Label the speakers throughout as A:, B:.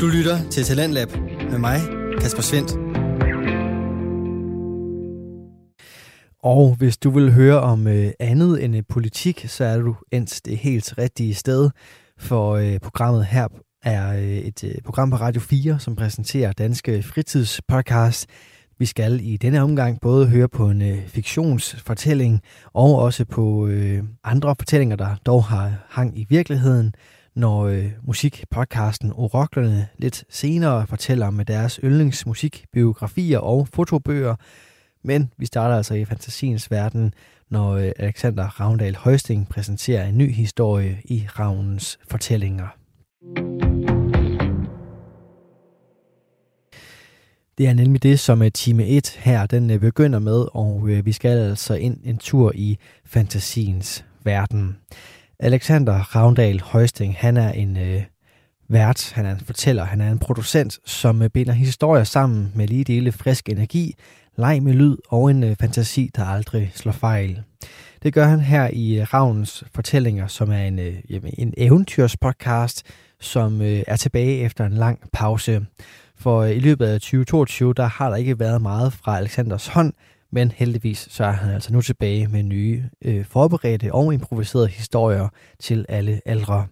A: Du lytter til Talentlab med mig, Kasper Svendt. Og hvis du vil høre om øh, andet end øh, politik, så er du endt det helt rigtige sted, for øh, programmet her er øh, et øh, program på Radio 4, som præsenterer Danske Fritidspodcast. Vi skal i denne omgang både høre på en øh, fiktionsfortælling og også på øh, andre fortællinger, der dog har hang i virkeligheden, når øh, musikpodcasten Oroklerne lidt senere fortæller om deres yndlingsmusikbiografier og fotobøger. Men vi starter altså i fantasiens verden, når øh, Alexander Ravndal Højsting præsenterer en ny historie i Ravnens fortællinger. Det er nemlig det, som er time 1 her, den øh, begynder med, og øh, vi skal altså ind en tur i fantasiens verden. Alexander Ravndal Højsting, han er en øh, vært, han er en fortæller, han er en producent, som øh, binder historier sammen med lige dele frisk energi, leg med lyd og en øh, fantasi, der aldrig slår fejl. Det gør han her i øh, Ravns fortællinger, som er en, øh, jamen, en eventyrspodcast, som øh, er tilbage efter en lang pause. For øh, i løbet af 2022, der har der ikke været meget fra Alexanders hånd, men heldigvis så er han altså nu tilbage med nye øh, forberedte og improviserede historier til alle aldre.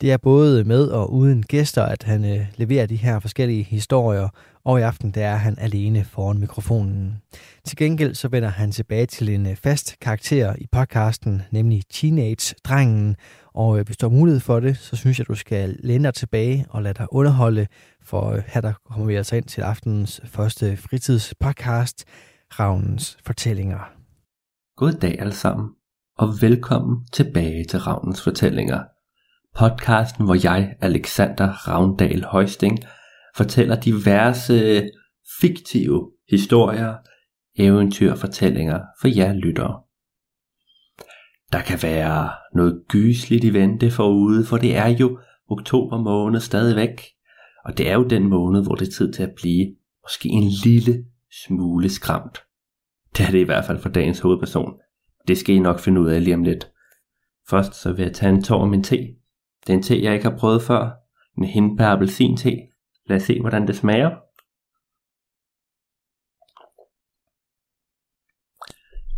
A: Det er både med og uden gæster, at han øh, leverer de her forskellige historier, og i aften der er han alene foran mikrofonen. Til gengæld så vender han tilbage til en øh, fast karakter i podcasten, nemlig Teenage-drengen, og øh, hvis du har mulighed for det, så synes jeg, du skal læne dig tilbage og lade dig underholde, for øh, her der kommer vi altså ind til aftenens første fritidspodcast, Ravnens Fortællinger.
B: God dag alle sammen, og velkommen tilbage til Ravnens Fortællinger. Podcasten, hvor jeg, Alexander Ravndal Højsting, fortæller diverse fiktive historier, eventyr og fortællinger for jer lyttere. Der kan være noget gysligt i vente forude, for det er jo oktober måned stadigvæk, og det er jo den måned, hvor det er tid til at blive måske en lille smule skræmt. Det er det i hvert fald for dagens hovedperson. Det skal I nok finde ud af lige om lidt. Først så vil jeg tage en tår af min te. Det er en te, jeg ikke har prøvet før. En hindbær appelsin te. Lad os se, hvordan det smager.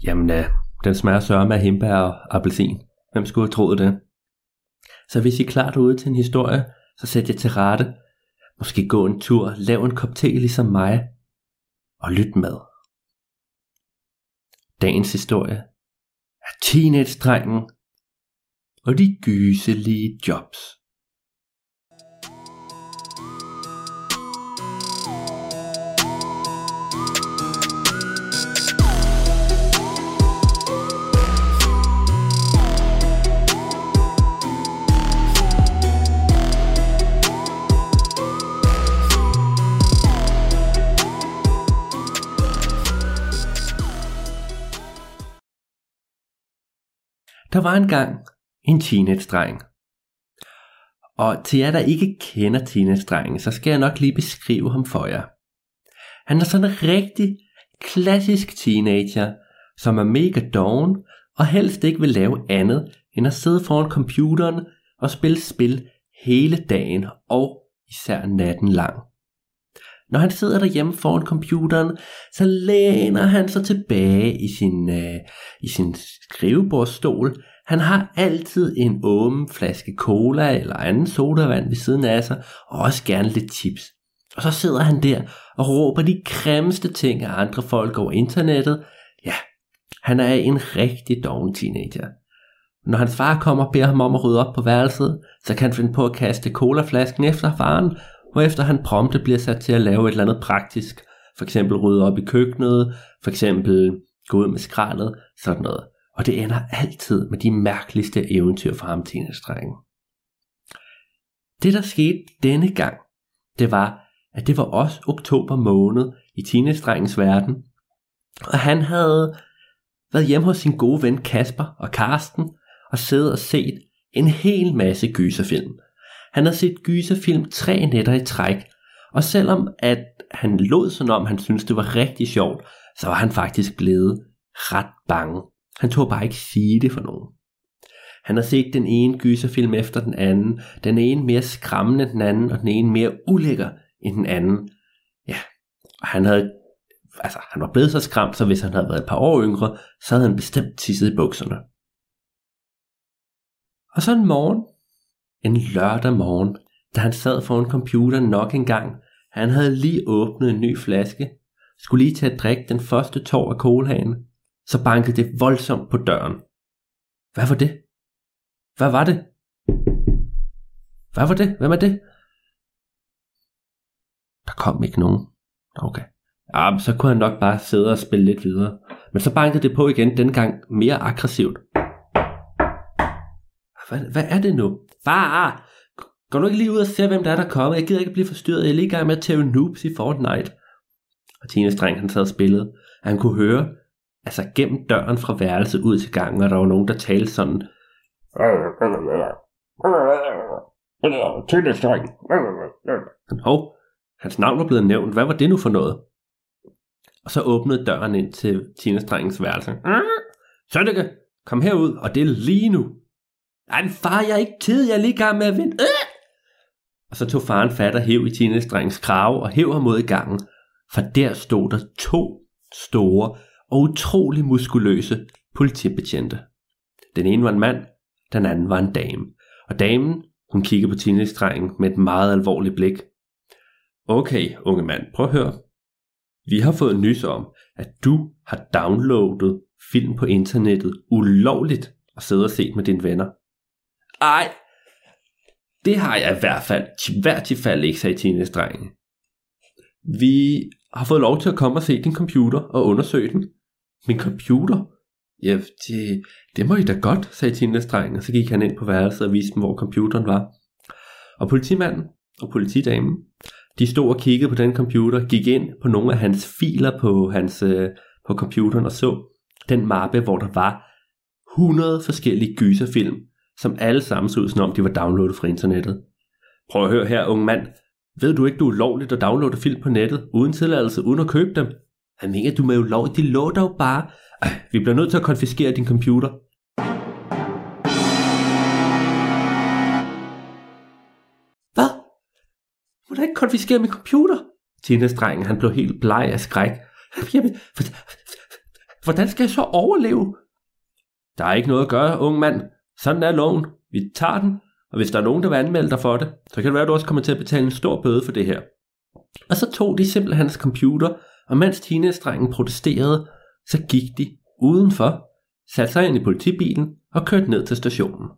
B: Jamen, øh, den smager sørme af hindbær og appelsin. Hvem skulle have troet det? Så hvis I er klar derude til en historie, så sæt jer til rette. Måske gå en tur, lav en kop te ligesom mig, og lyt med. Dagens historie er teenage-drengen og de gyselige jobs. Der var engang en teenage-dreng. Og til jer, der ikke kender teenage-drengen, så skal jeg nok lige beskrive ham for jer. Han er sådan en rigtig klassisk teenager, som er mega doven, og helst ikke vil lave andet, end at sidde foran computeren og spille spil hele dagen og især natten lang. Når han sidder derhjemme foran computeren, så læner han sig tilbage i sin, øh, i sin skrivebordstol. Han har altid en åben flaske cola eller anden sodavand ved siden af sig, og også gerne lidt chips. Og så sidder han der og råber de grimmeste ting af andre folk over internettet. Ja, han er en rigtig doven teenager. Når hans far kommer og beder ham om at rydde op på værelset, så kan han finde på at kaste colaflasken efter faren, hvorefter han prompte bliver sat til at lave et eller andet praktisk. For eksempel rydde op i køkkenet, for eksempel gå ud med skraldet, sådan noget. Og det ender altid med de mærkeligste eventyr for ham, teenage-drengen. Det der skete denne gang, det var, at det var også oktober måned i teenage verden, og han havde været hjemme hos sin gode ven Kasper og Karsten og siddet og set en hel masse gyserfilm. Han havde set gyserfilm tre nætter i træk, og selvom at han lod sådan om, han syntes det var rigtig sjovt, så var han faktisk blevet ret bange. Han tog bare ikke sige det for nogen. Han har set den ene gyserfilm efter den anden, den ene mere skræmmende end den anden, og den ene mere ulækker end den anden. Ja, og han havde altså, han var blevet så skræmt, så hvis han havde været et par år yngre, så havde han bestemt tisset i bukserne. Og så en morgen, en lørdag morgen, da han sad foran computeren nok en gang, han havde lige åbnet en ny flaske, skulle lige til at drikke den første tår af colaen, så bankede det voldsomt på døren. Hvad var det? Hvad var det? Hvad var det? Hvem er det? Der kom ikke nogen. Okay. Ah, ja, så kunne han nok bare sidde og spille lidt videre. Men så bankede det på igen, den gang mere aggressivt. Hvad, hvad er det nu? Far! Går du ikke lige ud og se, hvem der er, der kommer? Jeg gider ikke blive forstyrret. Jeg er lige i gang med at tæve noobs i Fortnite. Og Tines dreng, han sad og spillede. Og han kunne høre, altså gennem døren fra værelset ud til gangen, og der var nogen, der talte sådan. Tines dreng. Hov, hans navn var blevet nævnt. Hvad var det nu for noget? Og så åbnede døren ind til Tines drengens værelse. Sønneke, kom herud, og det er lige nu. Ej, far, jeg er ikke ked, jeg er lige i gang med at vinde. Øh! Og så tog faren fat og hæv i Tines drengs krave og hæv ham mod i gangen, for der stod der to store og utrolig muskuløse politibetjente. Den ene var en mand, den anden var en dame. Og damen, hun kiggede på Tines drengen med et meget alvorligt blik. Okay, unge mand, prøv at høre. Vi har fået nys om, at du har downloadet film på internettet ulovligt og sidder og set med dine venner. Ej, det har jeg i hvert fald i hvert fald ikke, sagde Tines drenge. Vi har fået lov til at komme og se din computer og undersøge den. Min computer? Ja, det, det må I da godt, sagde Tines drenge, og så gik han ind på værelset og viste dem, hvor computeren var. Og politimanden og politidamen, de stod og kiggede på den computer, gik ind på nogle af hans filer på, hans, øh, på computeren og så den mappe, hvor der var 100 forskellige gyserfilm, som alle sammen så ud, som om de var downloadet fra internettet. Prøv at høre her, unge mand. Ved du ikke, du er lovligt at downloade film på nettet, uden tilladelse, uden at købe dem? Hvad mener du med ulovligt? De lå dog bare. Ej, vi bliver nødt til at konfiskere din computer. Hvad? Må du ikke konfiskere min computer? Tinas dreng, han blev helt bleg af skræk. Jamen, hvordan skal jeg så overleve? Der er ikke noget at gøre, ung mand. Sådan er loven. Vi tager den, og hvis der er nogen, der vil anmelde dig for det, så kan det være, at du også kommer til at betale en stor bøde for det her. Og så tog de simpelthen hans computer, og mens teenage-drengen protesterede, så gik de udenfor, satte sig ind i politibilen og kørte ned til stationen.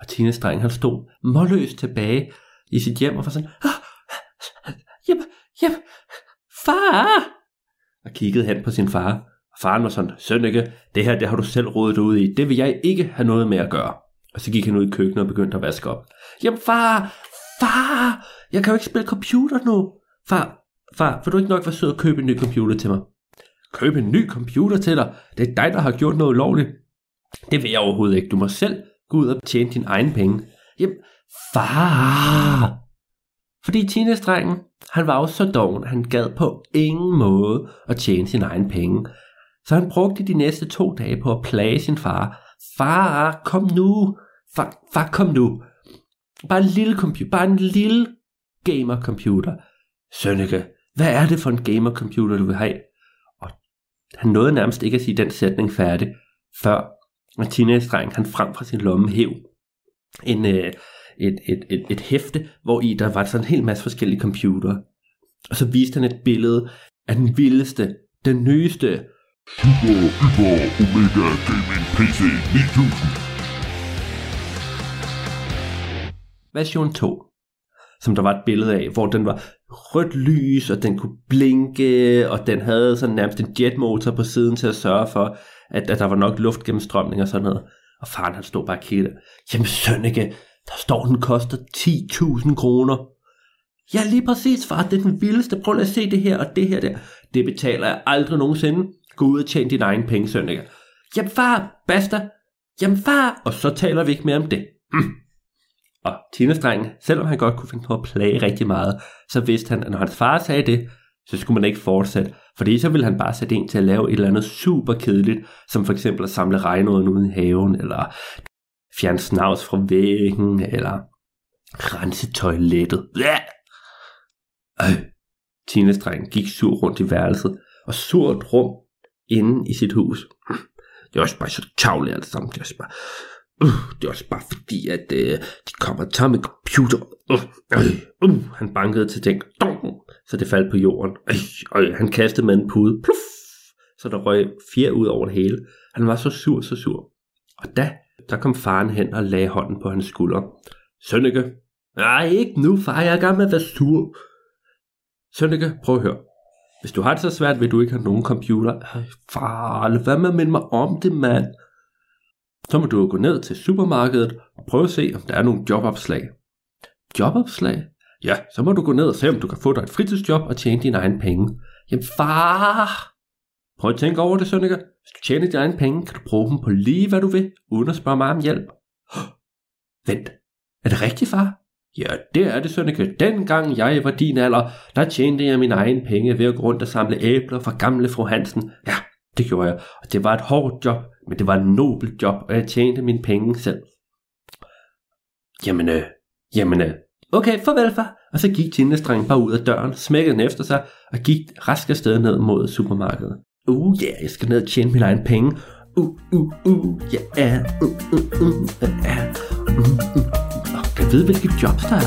B: Og teenage-drengen han stod målløst tilbage i sit hjem og var sådan, ah, hjem, hjem, far! Og kiggede hen på sin far, og faren var sådan, Sønneke, det her det har du selv rådet ud i, det vil jeg ikke have noget med at gøre. Og så gik han ud i køkkenet og begyndte at vaske op. Jamen far, far, jeg kan jo ikke spille computer nu. Far, far, vil du ikke nok være sød at købe en ny computer til mig? Købe en ny computer til dig? Det er dig, der har gjort noget ulovligt. Det vil jeg overhovedet ikke. Du må selv gå ud og tjene dine egne penge. Jamen, far! Fordi teenage han var jo så doven, han gad på ingen måde at tjene sine egne penge. Så han brugte de næste to dage på at plage sin far. Far, kom nu. Far, far kom nu. Bare en lille computer. Bare en lille gamer computer. Sønneke, hvad er det for en gamer computer, du vil have? Og han nåede nærmest ikke at sige den sætning færdig, før teenage-dreng han frem fra sin lomme hæv en, øh, et, et, et, et hæfte, hvor i der var sådan en hel masse forskellige computere. Og så viste han et billede af den vildeste, den nyeste,
C: Super Hyper Omega Gaming PC 9000.
B: version 2, som der var et billede af, hvor den var rødt lys, og den kunne blinke, og den havde sådan nærmest en jetmotor på siden til at sørge for, at, at der var nok luftgennemstrømning og sådan noget. Og faren han stod bare og kiggede. Jamen Sønneke, der står den koster 10.000 kroner. Ja, lige præcis, far. Det er den vildeste. Prøv lige at se det her og det her der. Det betaler jeg aldrig nogensinde. Gå ud og tjene dine egne penge, søndager. Jamen far, basta. Jamen far. Og så taler vi ikke mere om det. Mm. Og Tina-strengen, selvom han godt kunne finde på at plage rigtig meget, så vidste han, at når hans far sagde det, så skulle man ikke fortsætte. Fordi så ville han bare sætte en til at lave et eller andet super kedeligt, som for eksempel at samle regnåden ude i haven, eller fjerne snavs fra væggen, eller rense toilettet. Ja! Øh. Teenage-drengen gik sur rundt i værelset, og surt rum inde i sit hus. Det er også bare så tavligt alt sammen. Det er også bare, uh, det er også bare fordi, at uh, de kommer og computer. Uh, uh, uh. Han bankede til ting, så det faldt på jorden. Uh, uh. Han kastede med en pude. Pluff, så der røg fjer ud over det hele. Han var så sur, så sur. Og da, der kom faren hen og lagde hånden på hans skulder. Sønneke, nej ikke nu far, jeg er gammel med at være sur. Sønneke, prøv at høre. Hvis du har det så svært, vil du ikke have nogen computer. Ej, far, lad være med at minde mig om det, mand. Så må du gå ned til supermarkedet og prøve at se, om der er nogle jobopslag. Jobopslag? Ja, så må du gå ned og se, om du kan få dig et fritidsjob og tjene dine egne penge. Jamen far! Prøv at tænke over det, Sønneke. Hvis du tjener dine egne penge, kan du bruge dem på lige hvad du vil, uden at spørge mig om hjælp. Vent, er det rigtigt, far? Ja, det er det, Sønneke. Dengang jeg var din alder, der tjente jeg mine egne penge ved at gå rundt og samle æbler fra gamle fru Hansen. Ja, det gjorde jeg. Og det var et hårdt job, men det var et nobelt job, og jeg tjente mine penge selv. Jamen, øh, jamen, øh, okay, farvel far. Og så gik tindestrengen bare ud af døren, smækkede den efter sig, og gik rask afsted ned mod supermarkedet. Uh, ja, yeah, jeg skal ned og tjene mine egne penge. Uh, uh, uh, ja, yeah, uh, uh, uh, uh, uh, uh, uh. Og kan vide, hvilke jobs der er.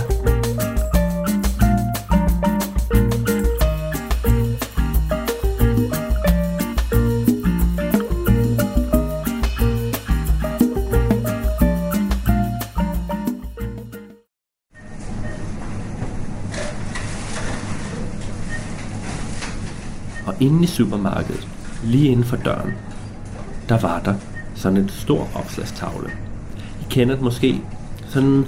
B: Og inde i supermarkedet, lige inden for døren, der var der sådan en stor opslagstavle. I kender det måske sådan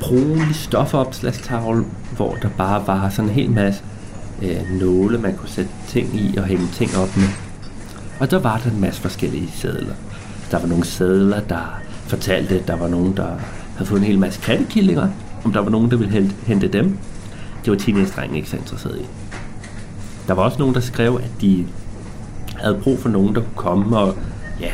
B: brunlig stofopslagstavle, hvor der bare var sådan en hel masse øh, nåle, man kunne sætte ting i og hænge ting op med. Og der var der en masse forskellige sædler. Der var nogle sædler, der fortalte, at der var nogen, der havde fået en hel masse kattekillinger. Om der var nogen, der ville hente, hente dem. Det var teenage ikke så interesseret i. Der var også nogen, der skrev, at de havde brug for nogen, der kunne komme og, ja,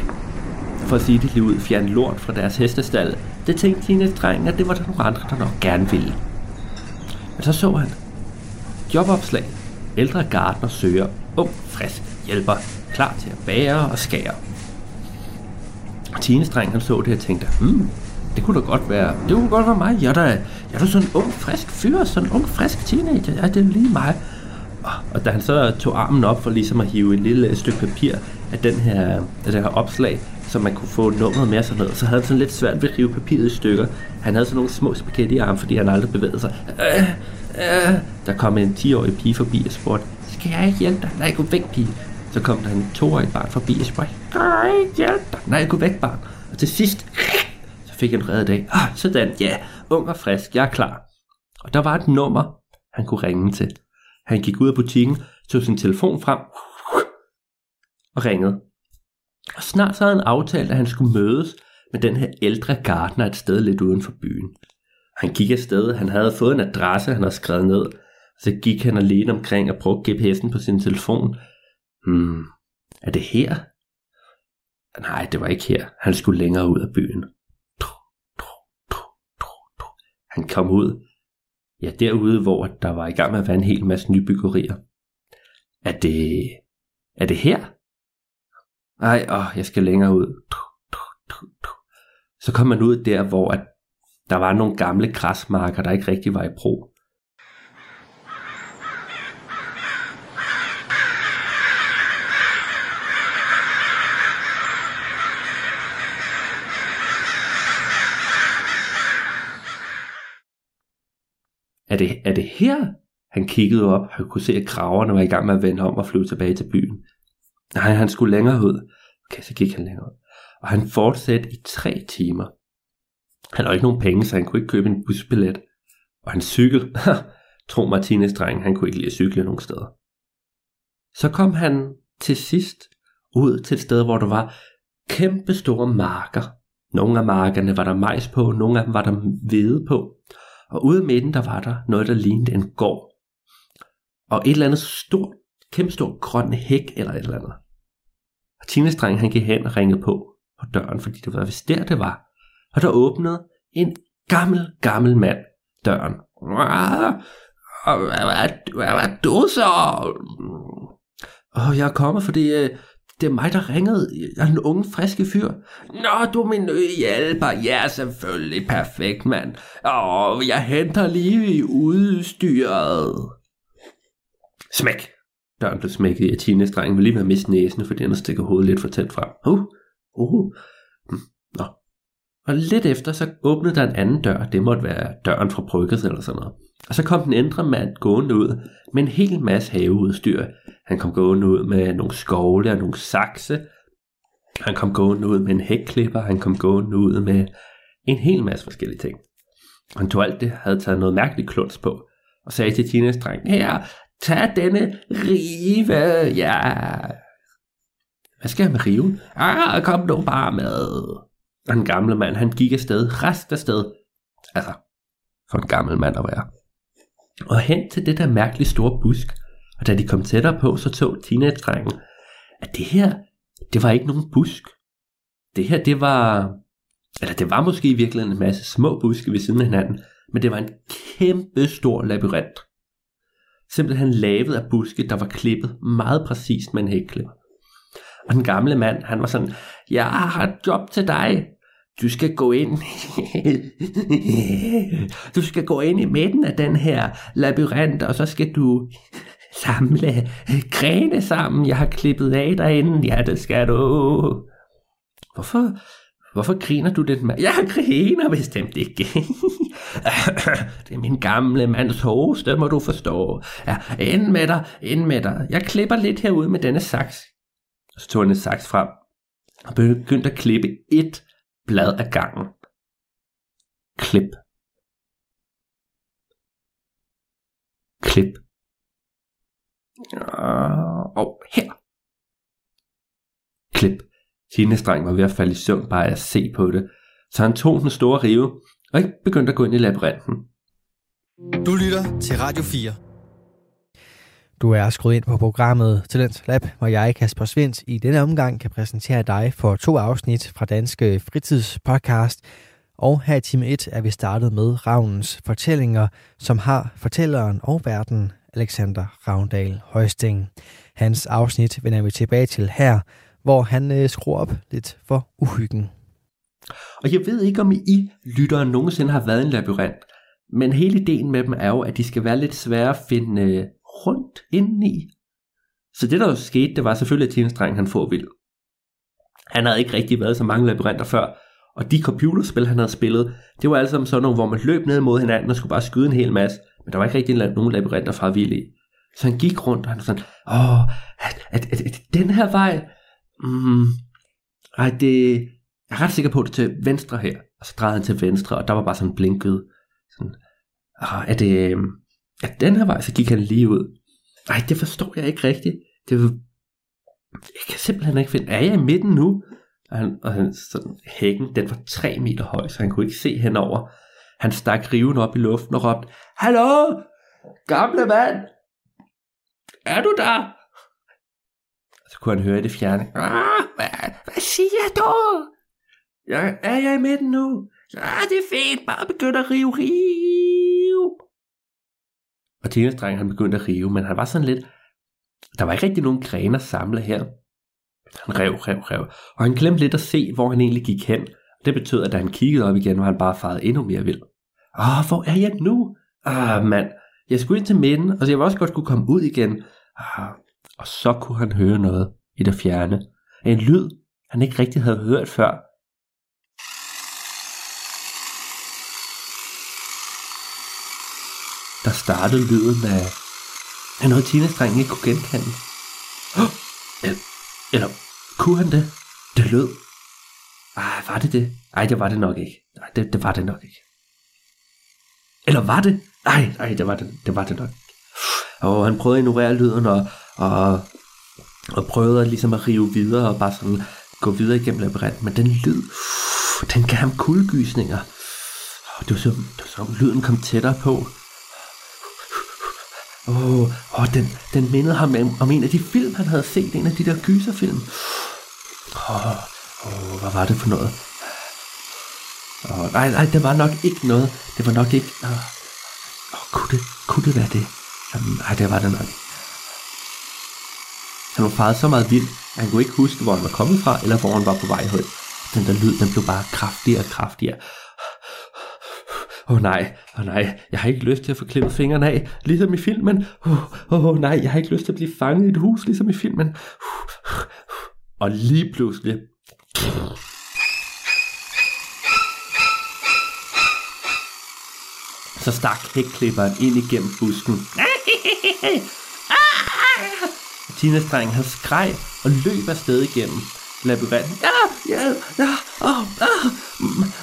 B: for at sige det lige ud, fjerne lort fra deres hestestal. Det tænkte teenage at det var der nogle andre, der nok gerne ville. Men så så han. Jobopslag. Ældre gartner søger ung, frisk hjælper, klar til at bære og skære. Teenage han så det og tænkte, hmm, det kunne da godt være, det kunne godt være mig. Jeg er da, jeg er da sådan en ung, frisk fyr, sådan en ung, frisk teenager. Ja, det er lige mig. Og da han så tog armen op for ligesom at hive et lille øh, stykke papir af den her, af det her opslag, så man kunne få nummeret med sådan noget, så havde han sådan lidt svært ved at rive papiret i stykker. Han havde sådan nogle små spaghetti i armen, fordi han aldrig bevægede sig. Øh, øh. Der kom en 10-årig pige forbi og spurgte, skal jeg ikke hjælpe dig? Nej, gå væk, pige. Så kom der en 2-årig barn forbi og spurgte, kan jeg ikke hjælpe dig? Nej, gå væk, barn. Og til sidst, så fik han reddet af. Ah, sådan, ja, ung og frisk, jeg er klar. Og der var et nummer, han kunne ringe til. Han gik ud af butikken, tog sin telefon frem og ringede. Og snart så havde han aftalt, at han skulle mødes med den her ældre gartner et sted lidt uden for byen. Han gik afsted, han havde fået en adresse, han havde skrevet ned. Så gik han alene omkring og brugte GPS'en på sin telefon. Hmm, er det her? Nej, det var ikke her. Han skulle længere ud af byen. Han kom ud ja, derude, hvor der var i gang med at være en hel masse nybyggerier. Er det, er det her? Ej, åh, jeg skal længere ud. Så kom man ud der, hvor at der var nogle gamle græsmarker, der ikke rigtig var i brug. Er det, er det her? Han kiggede op, han kunne se, at kraverne var i gang med at vende om og flyve tilbage til byen. Nej, han skulle længere ud. Okay, så gik han længere ud. Og han fortsatte i tre timer. Han havde ikke nogen penge, så han kunne ikke købe en busbillet. Og han cykel, tro Martinez dreng, han kunne ikke lide at cykle nogen steder. Så kom han til sidst ud til et sted, hvor der var kæmpe store marker. Nogle af markerne var der majs på, nogle af dem var der hvede på. Og ude i midten, der var der noget, der lignede en gård. Og et eller andet stort, kæmpe stort grøn hæk eller et eller andet. Og Tines dreng, han gik hen og ringede på på døren, fordi det var vist der, det var. og der åbnede en gammel, gammel mand døren. Hvad er du så? Åh, jeg er kommet, fordi øh, det er mig, der ringede. Jeg er en unge, friske fyr. Nå, du er min nye hjælper. Ja, selvfølgelig. Perfekt, mand. Åh, jeg henter lige i udstyret. Smæk. Døren blev smækket i og Tines dreng vil lige være mist næsen, fordi han stikker hovedet lidt for tæt frem. Uh, uh. Hm, Nå. Og lidt efter, så åbnede der en anden dør. Det måtte være døren fra brygget eller sådan noget. Og så kom den ældre mand gående ud med en hel masse haveudstyr. Han kom gående ud med nogle skovle og nogle sakse. Han kom gående ud med en hækklipper. Han kom gående ud med en hel masse forskellige ting. Han tog alt det, havde taget noget mærkeligt kluns på, og sagde til teenage-drengen, her, tag denne rive, ja. Hvad skal jeg med riven? Ah, kom nu bare med. Og den gamle mand, han gik afsted, rest afsted. Altså, for en gammel mand at være. Og hen til det der mærkeligt store busk. Og da de kom tættere på, så tog teenage-drengen, at det her, det var ikke nogen busk. Det her, det var, eller det var måske i virkeligheden en masse små buske ved siden af hinanden, men det var en kæmpe stor labyrint. Simpelthen lavet af buske, der var klippet meget præcist med en hækklipper. Og den gamle mand, han var sådan, jeg har et job til dig. Du skal gå ind. du skal gå ind i midten af den her labyrint, og så skal du samle grene sammen. Jeg har klippet af derinde. Ja, det skal du. Hvorfor, hvorfor griner du lidt? Jeg griner bestemt ikke. det er min gamle mands hoste, må du forstå. Ja, ind med dig, ind med dig. Jeg klipper lidt herude med denne saks. Så tog han en saks frem og begyndte at klippe et blad af gangen. Klip. Klip. Og her. Klip. Tine-streng var ved at falde i søvn bare af at se på det, så han tog den store rive og ikke begyndte at gå ind i labyrinten.
A: Du lytter til Radio 4. Du er skruet ind på programmet Talent Lab, hvor jeg, Kasper Svendt, i denne omgang kan præsentere dig for to afsnit fra Danske Fritidspodcast. Og her i time 1 er vi startet med Ravnens fortællinger, som har fortælleren og verden Alexander Ravndal Højsting. Hans afsnit vender vi tilbage til her, hvor han øh, skruer op lidt for uhyggen.
B: Og jeg ved ikke, om I lyttere nogensinde har været i en labyrint, men hele ideen med dem er jo, at de skal være lidt svære at finde øh, rundt indeni. Så det der jo skete, det var selvfølgelig, at Tine han får vild. Han havde ikke rigtig været så mange labyrinter før, og de computerspil, han havde spillet, det var alle sammen sådan nogle, hvor man løb ned mod hinanden og skulle bare skyde en hel masse, men der var ikke rigtig nogen labyrinter fra vild i. Så han gik rundt, og han var sådan, åh, er, er, er, er den her vej? Mm, ej, det, jeg er ret sikker på, at det er til venstre her. Altså, og så drejede han til venstre, og der var bare sådan blinket. Sådan, ah, er det, øhm, er den her vej? Så gik han lige ud. Nej, det forstår jeg ikke rigtigt. Det jeg kan simpelthen ikke finde, er jeg i midten nu? Og, han, og han, sådan, hækken, den var tre meter høj, så han kunne ikke se henover. Han stak riven op i luften og råbte, Hallo, gamle mand, er du der? Kunne han høre i det fjerne, ah, hvad, hvad siger du? Jeg, er jeg i midten nu? Ja, det er fedt, bare begynd at rive, rive. Og teenage han begyndte at rive, men han var sådan lidt, der var ikke rigtig nogen grene at samle her. Han rev, rev, rev. Og han glemte lidt at se, hvor han egentlig gik hen. Det betød, at da han kiggede op igen, var han bare faret endnu mere vild. Åh, hvor er jeg nu? Ah, mand. Jeg skulle ind til midten, og så jeg var også godt kunne komme ud igen. Ah, og så kunne han høre noget i det fjerne. En lyd, han ikke rigtig havde hørt før. Der startede lyden af, af noget teenage ikke kunne genkende. Oh, eller, kunne han det? Det lød. Ej, var det det? Ej, det var det nok ikke. Nej, det, det var det nok ikke. Eller var det? Nej, nej, det var det, det var det nok. Og han prøvede at ignorere lyden og, og, og prøvede ligesom at rive videre og bare sådan gå videre igennem labyrinten. Men den lyd, den gav ham kuldegysninger. Det var så, det var så lyden kom tættere på. Åh, oh, oh, den, den mindede ham om, om en af de film, han havde set, en af de der gyserfilm. Åh, oh, oh, hvad var det for noget? Oh, nej, nej, det var nok ikke noget. Det var nok ikke... Åh, åh, kunne, det, kunne det være det? Jamen, nej, det var det nok. Han var faret så meget vild, at han kunne ikke huske, hvor han var kommet fra, eller hvor han var på vej hen. Den der lyd, den blev bare kraftigere og kraftigere. Åh oh, nej, åh oh, nej, jeg har ikke lyst til at få klippet fingrene af, ligesom i filmen. Åh oh, oh, nej, jeg har ikke lyst til at blive fanget i et hus, ligesom i filmen. Og lige pludselig... Så stak hækklipperen ind igennem busken. Tina-strengen han skreg og løb afsted igennem labyrinten. Ja, ja, ja, åh, åh,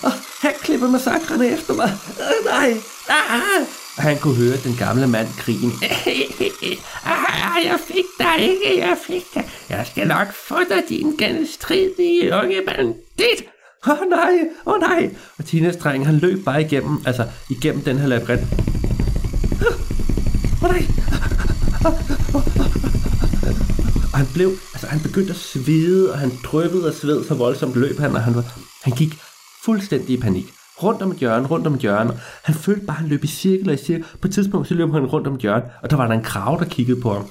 B: åh, han klipper massakrene efter mig. Øh, nej, ah. Og han kunne høre den gamle mand krigen. ah, jeg fik dig ikke, jeg fik dig. Jeg skal nok få dig, din genstridige unge bandit. Åh oh, nej, åh oh, nej. Og Tinas dreng, han løb bare igennem, altså igennem den her labyrint. Åh oh, nej. Og han blev, altså han begyndte at svede, og han dryppede og sved så voldsomt løb han, og han, var, han gik fuldstændig i panik. Rundt om et hjørne, rundt om et hjørne. Han følte bare, at han løb i cirkel og i cirkel. På et tidspunkt så løb han rundt om et hjørne, og der var der en krav, der kiggede på ham.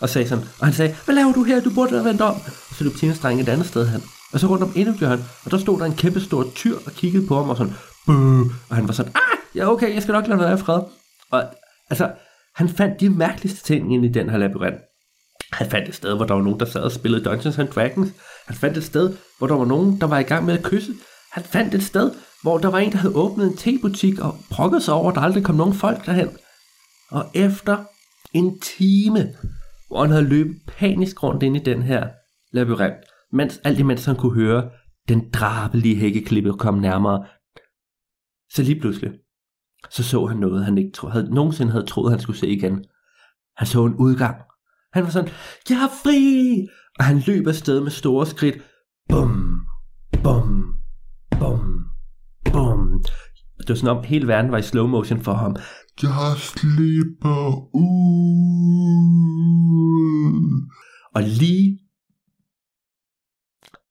B: Og sagde sådan, og han sagde, hvad laver du her? Du burde have vendt om. Og så løb Tina Streng et andet sted hen. Og så rundt om endnu et hjørne, og der stod der en kæmpe stor tyr og kiggede på ham og sådan, Bøh! og han var sådan, ah, ja okay, jeg skal nok lade være i fred. Og altså, han fandt de mærkeligste ting ind i den her labyrint. Han fandt et sted, hvor der var nogen, der sad og spillede Dungeons and Dragons. Han fandt et sted, hvor der var nogen, der var i gang med at kysse. Han fandt et sted, hvor der var en, der havde åbnet en tebutik og brokket sig over, at der aldrig kom nogen folk derhen. Og efter en time, hvor han havde løbet panisk rundt ind i den her labyrint, mens, alt imens han kunne høre den drabelige hækkeklippe komme nærmere, så lige pludselig, så så han noget, han ikke tro, havde, nogensinde havde troet, han skulle se igen. Han så en udgang. Han var sådan, jeg er fri! Og han løb afsted med store skridt. Bum, bum, bum, bum. Det var sådan om, hele verden var i slow motion for ham.
C: Jeg slipper ud.
B: Og lige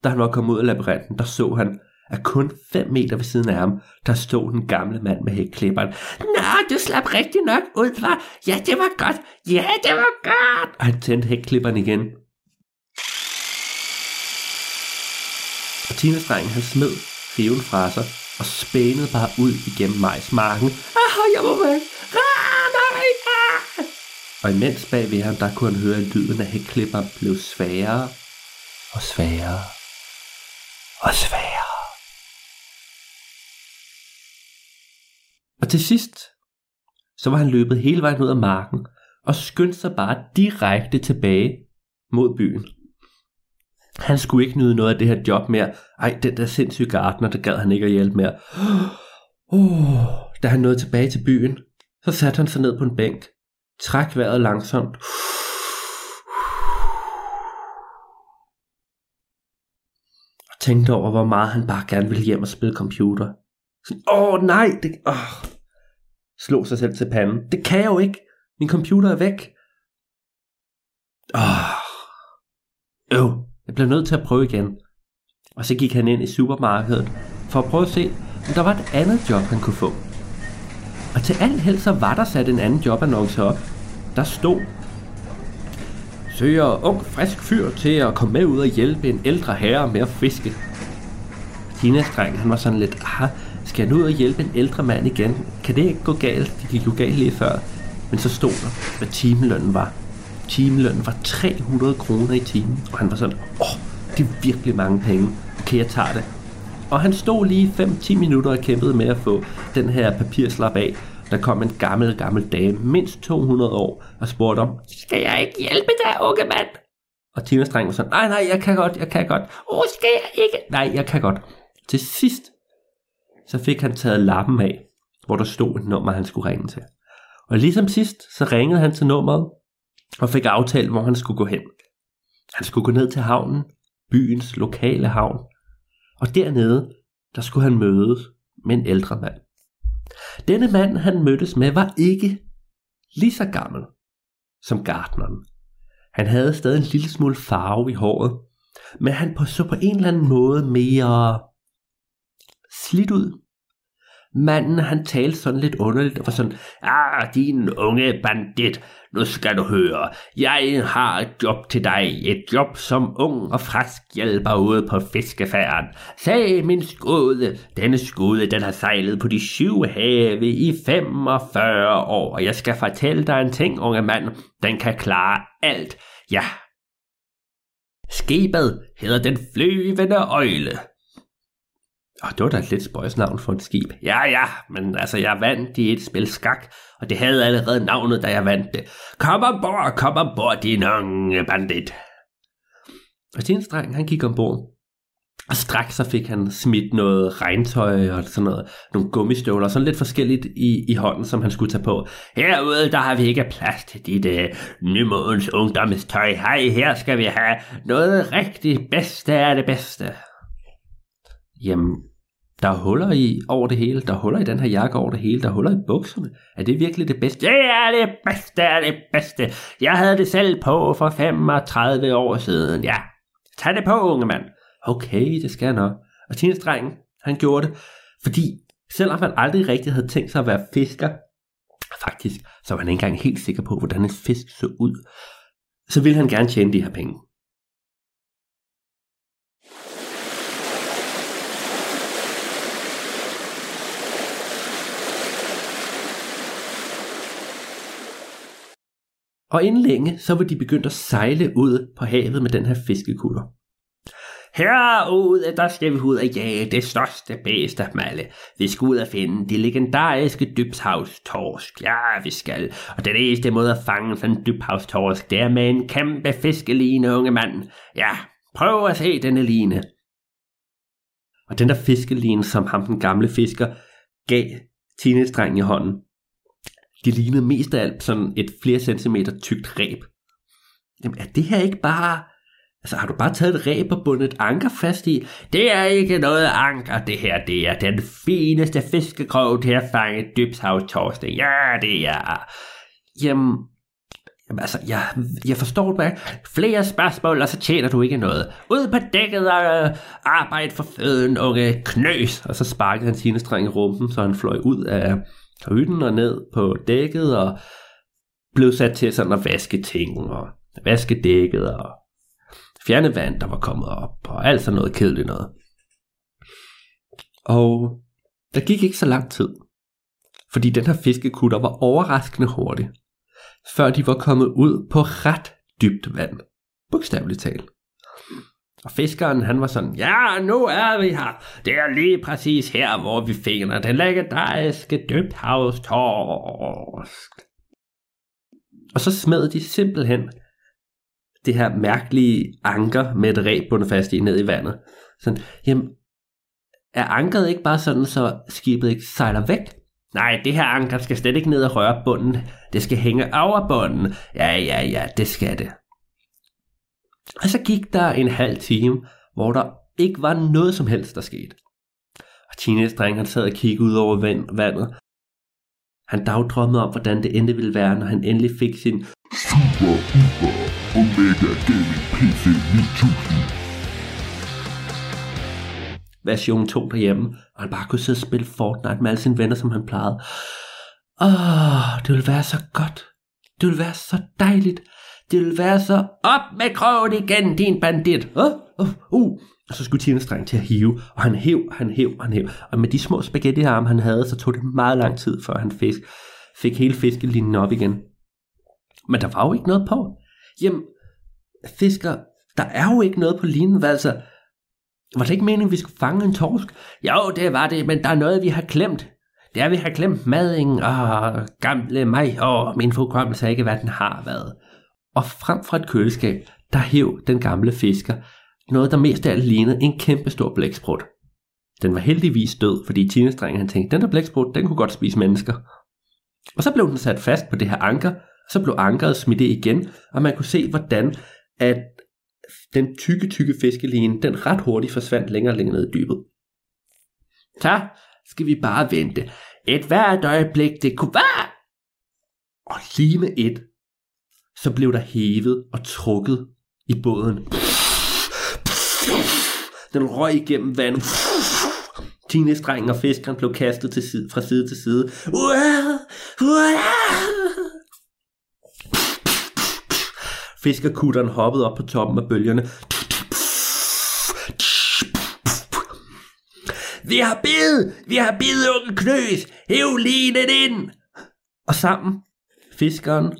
B: da han var kommet ud af labyrinten, der så han, at kun 5 meter ved siden af ham, der stod den gamle mand med hækklipperen. Nå, du slap rigtig nok ud, var. Ja, det var godt. Ja, det var godt. Og han tændte hækklipperen igen. Og Tina-strengen, han smed riven fra sig og spænede bare ud igennem majsmarken. Ah, jeg må væk. Ah, nej, ah. Og imens bag ved ham, der kunne han høre, at lyden af hækklipperen blev sværere og sværere og sværere. Og til sidst, så var han løbet hele vejen ud af marken og skyndte sig bare direkte tilbage mod byen. Han skulle ikke nyde noget af det her job mere. Ej, den der sindssyge gartner, der gad han ikke at hjælpe mere. Oh, da han nåede tilbage til byen, så satte han sig ned på en bænk, træk vejret langsomt, og tænkte over, hvor meget han bare gerne ville hjem og spille computer. Åh oh, nej, det, oh slå sig selv til panden. Det kan jeg jo ikke. Min computer er væk. Åh. Øv. Jeg blev nødt til at prøve igen. Og så gik han ind i supermarkedet for at prøve at se, om der var et andet job, han kunne få. Og til alt held så var der sat en anden jobannonce op. Der stod, søger ung frisk fyr til at komme med ud og hjælpe en ældre herre med at fiske. Tinas dreng, han var sådan lidt, aha, skal jeg nu ud og hjælpe en ældre mand igen? Kan det ikke gå galt? Det gik jo galt lige før. Men så stod der, hvad timelønnen var. Timelønnen var 300 kroner i timen, og han var sådan, åh, oh, det er virkelig mange penge. Okay, jeg tager det. Og han stod lige 5-10 minutter og kæmpede med at få den her papirslap af. Der kom en gammel, gammel dame, mindst 200 år, og spurgte om, skal jeg ikke hjælpe dig, unge mand? Og Tinas dreng var sådan, nej, nej, jeg kan godt, jeg kan godt. Åh, oh, skal jeg ikke? Nej, jeg kan godt. Til sidst, så fik han taget lappen af, hvor der stod et nummer, han skulle ringe til. Og ligesom sidst, så ringede han til nummeret, og fik aftalt, hvor han skulle gå hen. Han skulle gå ned til havnen, byens lokale havn, og dernede, der skulle han mødes med en ældre mand. Denne mand, han mødtes med, var ikke lige så gammel som gartneren. Han havde stadig en lille smule farve i håret, men han så på en eller anden måde mere slidt ud. Manden, han talte sådan lidt underligt og var sådan, Ah, din unge bandit, nu skal du høre. Jeg har et job til dig. Et job som ung og frisk hjælper ude på fiskefærden. Sag min skude. Denne skude, den har sejlet på de syv have i 45 år. Og jeg skal fortælle dig en ting, unge mand. Den kan klare alt. Ja. Skibet hedder den flyvende øjle. Og det var da et lidt spøjs navn for et skib. Ja, ja, men altså, jeg vandt i et spil skak, og det havde allerede navnet, da jeg vandt det. Kom ombord, kom ombord, din unge bandit. Og Stenstreng, han gik ombord. Og straks så fik han smidt noget regntøj og sådan noget, nogle gummistøvler, sådan lidt forskelligt i, i hånden, som han skulle tage på. Herude, der har vi ikke plads til dit øh, uh, nymodens ungdomstøj. Hej, her skal vi have noget rigtig bedste af det bedste. Jamen, der er huller i over det hele. Der er huller i den her jakke over det hele. Der er huller i bukserne. Er det virkelig det bedste? Det er det bedste af det bedste. Jeg havde det selv på for 35 år siden. Ja, tag det på, unge mand. Okay, det skal jeg nok. Og teenage han gjorde det, fordi selvom han aldrig rigtig havde tænkt sig at være fisker, faktisk, så var han ikke engang helt sikker på, hvordan en fisk så ud, så ville han gerne tjene de her penge. Og inden længe, så var de begyndt at sejle ud på havet med den her fiskekutter. Herude, der skal vi ud og jage det største bedst af alle. Vi skal ud og finde de legendariske dybshavstorsk. Ja, vi skal. Og den eneste måde at fange sådan en dybhavstorsk, det er med en kæmpe fiskeline, unge mand. Ja, prøv at se denne line. Og den der fiskeline, som ham den gamle fisker gav teenage i hånden, de lignede mest af alt sådan et flere centimeter tykt ræb. Jamen, er det her ikke bare... Altså, har du bare taget et ræb og bundet et anker fast i? Det er ikke noget anker, det her. Det er den fineste fiskekrog til at fange dybshavstorsting. Ja, det er... Jamen, Jamen altså, jeg, jeg forstår det bare. Flere spørgsmål, og så tjener du ikke noget. Ud på dækket og øh, arbejde for føden, unge knøs. Og så sparkede han sine streng i rumpen, så han fløj ud af, hytten og ned på dækket og blev sat til sådan at vaske ting og vaske dækket og fjerne vand, der var kommet op og alt sådan noget kedeligt noget. Og der gik ikke så lang tid, fordi den her fiskekutter var overraskende hurtig, før de var kommet ud på ret dybt vand. Bogstaveligt talt. Og fiskeren, han var sådan, ja, nu er vi her. Det er lige præcis her, hvor vi finder den legendariske dybhavstorsk. Og så smed de simpelthen det her mærkelige anker med et ræb bundet fast i ned i vandet. Sådan, jamen, er ankeret ikke bare sådan, så skibet ikke sejler væk? Nej, det her anker skal slet ikke ned og røre bunden. Det skal hænge over bunden. Ja, ja, ja, det skal det. Og så gik der en halv time, hvor der ikke var noget som helst, der skete. Og teenage han sad og kiggede ud over vand, vandet. Han dagdrømmede om, hvordan det endte ville være, når han endelig fik sin
C: Super Uber Omega Gaming PC 9000
B: version 2 derhjemme, og han bare kunne sidde og spille Fortnite med alle sine venner, som han plejede. Åh, det ville være så godt. Det ville være så dejligt. Det vil være så op med krogen igen, din bandit. Uh, uh, uh. Og så skulle Tina Streng til at hive, og han hæv, han hæv, han hæv. Og med de små spaghettiarme, han havde, så tog det meget lang tid, før han fisk, fik hele fiskelinjen op igen. Men der var jo ikke noget på. Jamen, fisker, der er jo ikke noget på linen, altså... Var det ikke meningen, at vi skulle fange en torsk? Jo, det var det, men der er noget, vi har glemt. Det er, vi har glemt mading og gamle mig, og min forkommelse er ikke, hvad den har været og frem fra et køleskab, der hæv den gamle fisker noget, der mest af alt lignede en kæmpe stor blæksprut. Den var heldigvis død, fordi teenage han tænkte, den der blæksprut, den kunne godt spise mennesker. Og så blev den sat fast på det her anker, så blev ankeret smidt igen, og man kunne se, hvordan at den tykke, tykke fiskeline, den ret hurtigt forsvandt længere og længere ned i dybet. Så skal vi bare vente. Et hvert øjeblik, det kunne være... Og lige med et, så blev der hævet og trukket i båden. Den røg igennem vandet. Teenage-drengen og fiskeren blev kastet til side, fra side til side. Fiskerkutteren hoppede op på toppen af bølgerne. Vi har bid! Vi har bid, unge knøs! Hæv linen ind! Og sammen, fiskeren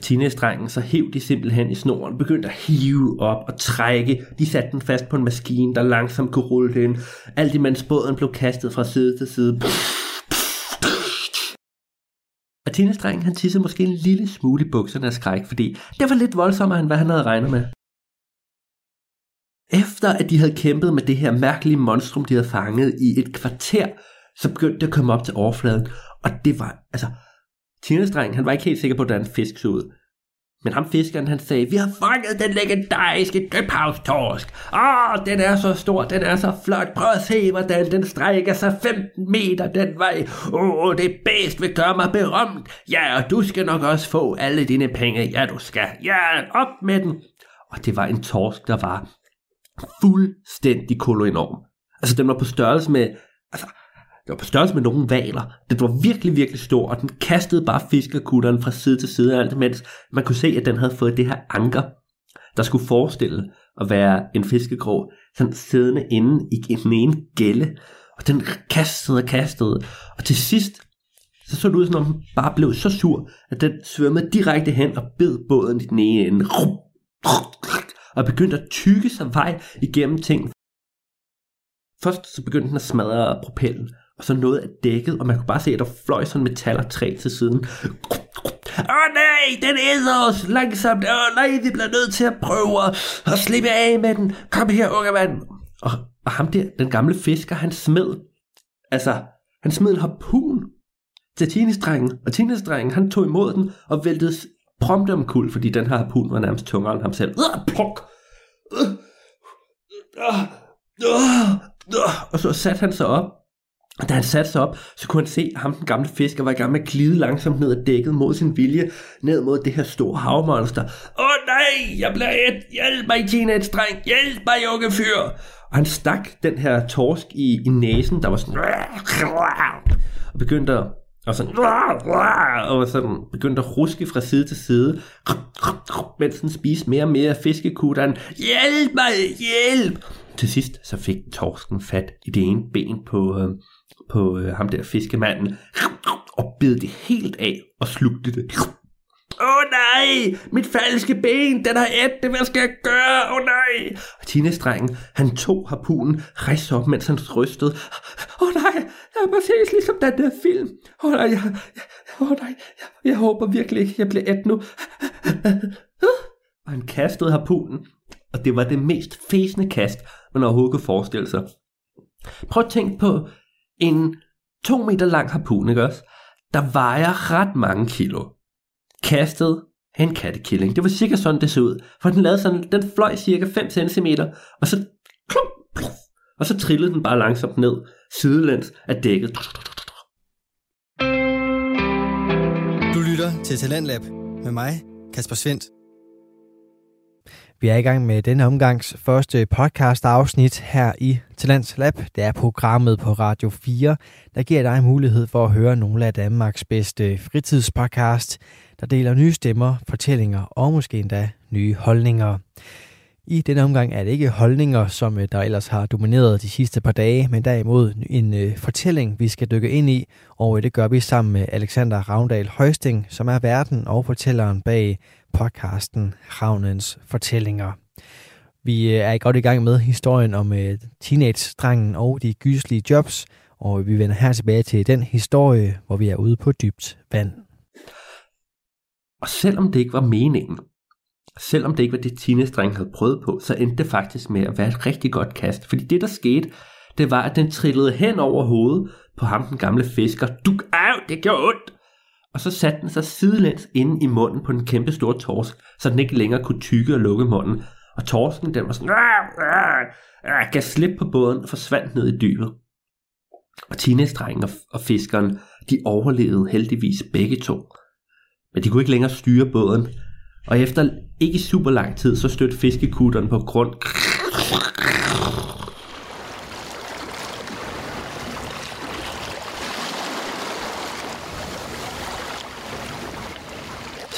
B: teenage-drengen, så hæv de simpelthen i snoren, begyndte at hive op og trække. De satte den fast på en maskine, der langsomt kunne rulle den. Alt imens båden blev kastet fra side til side. Og teenage-drengen, han tissede måske en lille smule i bukserne af skræk, fordi det var lidt voldsommere, end hvad han havde regnet med. Efter at de havde kæmpet med det her mærkelige monstrum, de havde fanget i et kvarter, så begyndte det at komme op til overfladen. Og det var, altså, Tjenestrengen, han var ikke helt sikker på, hvordan fisk så ud. Men ham fiskeren, han sagde, vi har fanget den legendariske døbhavstorsk. Åh, den er så stor, den er så flot. Prøv at se, hvordan den strækker sig 15 meter den vej. Åh, det bedst vil gøre mig berømt. Ja, og du skal nok også få alle dine penge. Ja, du skal. Ja, op med den. Og det var en torsk, der var fuldstændig koloenorm. Altså, den var på størrelse med, altså, det var på størrelse med nogle valer. Det var virkelig, virkelig stor, og den kastede bare fiskerkutteren fra side til side, alt mens man kunne se, at den havde fået det her anker, der skulle forestille at være en fiskekrog, sådan siddende inde i den ene gælde, og den kastede og kastede, og til sidst, så så det ud, som om den bare blev så sur, at den svømmede direkte hen og bed båden i den ene ende, og begyndte at tykke sig vej igennem ting. Først så begyndte den at smadre propellen, og så noget af dækket, og man kunne bare se, at der fløj sådan metal og træ til siden. Åh oh, nej, den æder os langsomt. Åh oh, nej, vi bliver nødt til at prøve at slippe af med den. Kom her, unge mand. Og, og ham der, den gamle fisker, han smed, altså, han smed en harpun til teenage og teenage han tog imod den og væltede prompte omkuld, fordi den her harpun var nærmest tungere end ham selv. Og så satte han sig op, og da han satte sig op, så kunne han se, at ham, den gamle fisker, var i gang med at glide langsomt ned ad dækket mod sin vilje, ned mod det her store havmonster. Åh oh, nej, jeg bliver et. Hjælp mig, teenage-dreng. Hjælp mig, unge fyr. Og han stak den her torsk i, i næsen, der var sådan... Og begyndte at og sådan, og sådan begyndte at ruske fra side til side, mens den spiste mere og mere fiskekutteren. Hjælp mig, hjælp! Til sidst så fik torsken fat i det ene ben på, øh, på øh, ham der fiskemanden, og bed det helt af og slugte det. Åh oh, nej, mit falske ben, den har ædt det, hvad skal jeg gøre? Åh oh, nej. Og Tina-strengen, han tog harpunen, rejste op, mens han rystede. Åh oh, nej, jeg er præcis ligesom den der film. Åh oh, nej, jeg, oh, nej, jeg, jeg håber virkelig ikke, jeg bliver ædt nu. Og han kastede harpunen, og det var det mest fæsende kast, man overhovedet kunne forestille sig. Prøv at tænke på en to meter lang harpun, ikke også? Der vejer ret mange kilo. Kastet af en kattekilling. Det var cirka sådan, det så ud. For den lavede sådan, den fløj cirka 5 cm, og så klump, pluf, og så trillede den bare langsomt ned, sidelæns af dækket.
A: Du lytter til Talentlab med mig, Kasper Svendt. Vi er i gang med denne omgangs første podcast afsnit her i Talents Lab. Det er programmet på Radio 4, der giver dig mulighed for at høre nogle af Danmarks bedste fritidspodcast, der deler nye stemmer, fortællinger og måske endda nye holdninger. I denne omgang er det ikke holdninger, som øh, der ellers har domineret de sidste par dage, men derimod en øh, fortælling, vi skal dykke ind i, og øh, det gør vi sammen med Alexander Ravndal Højsting, som er verden og fortælleren bag podcasten Ravnens Fortællinger. Vi øh, er godt i gang med historien om øh, teenage-drengen og de gyslige jobs, og vi vender her tilbage til den historie, hvor vi er ude på dybt vand.
B: Og selvom det ikke var meningen, selvom det ikke var det teenage havde prøvet på, så endte det faktisk med at være et rigtig godt kast. Fordi det, der skete, det var, at den trillede hen over hovedet på ham, den gamle fisker. Du, au, det gjorde ondt! Og så satte den sig sidelæns inde i munden på den kæmpe store torsk, så den ikke længere kunne tykke og lukke munden. Og torsken, den var sådan, gav slip på båden og forsvandt ned i dybet. Og teenage og, og fiskeren, de overlevede heldigvis begge to. Men de kunne ikke længere styre båden, og efter ikke super lang tid, så stødte fiskekutteren på grund.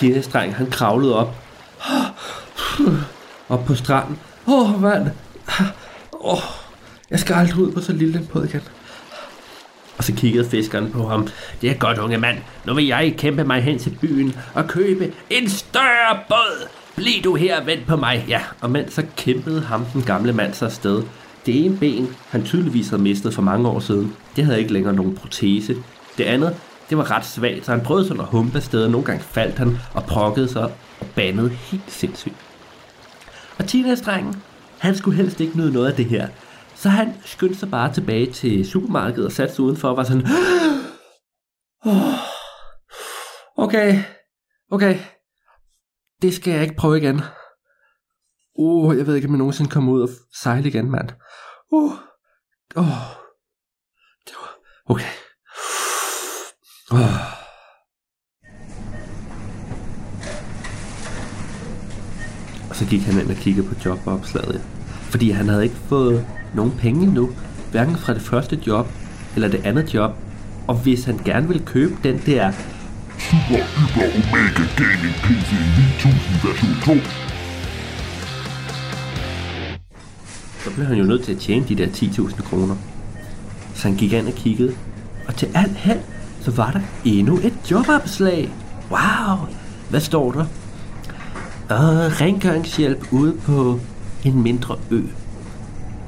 B: Teenage-dreng, han kravlede op. Op på stranden. Åh, oh, mand. Åh, oh, jeg skal aldrig ud på så lille en båd igen. Og så kiggede fiskeren på ham. Det er godt, unge mand. Nu vil jeg kæmpe mig hen til byen og købe en større båd. Bliv du her og vent på mig. Ja, og mens så kæmpede ham den gamle mand sig afsted. Det ene ben, han tydeligvis havde mistet for mange år siden, det havde ikke længere nogen protese. Det andet, det var ret svagt, så han prøvede sådan at humpe afsted, og nogle gange faldt han og prokkede sig og bandede helt sindssygt. Og teenage-drengen, han skulle helst ikke nyde noget af det her. Så han skyndte sig bare tilbage til supermarkedet og satte sig udenfor og var sådan... Okay, okay, det skal jeg ikke prøve igen. Uh, jeg ved ikke, om jeg nogensinde kommer ud og sejle igen, mand. Uh, oh, det var... Okay. Og så gik han ind og kiggede på jobopslaget. Fordi han havde ikke fået nogen penge endnu. Hverken fra det første job eller det andet job. Og hvis han gerne ville købe den der
C: Super Hyper Omega Gaming PC 9000 version 2,
B: så blev han jo nødt til at tjene de der 10.000 kroner. Så han gik ind og kiggede, og til alt held, så var der endnu et jobopslag. Wow! Hvad står der? Og rengøringshjælp ude på en mindre ø.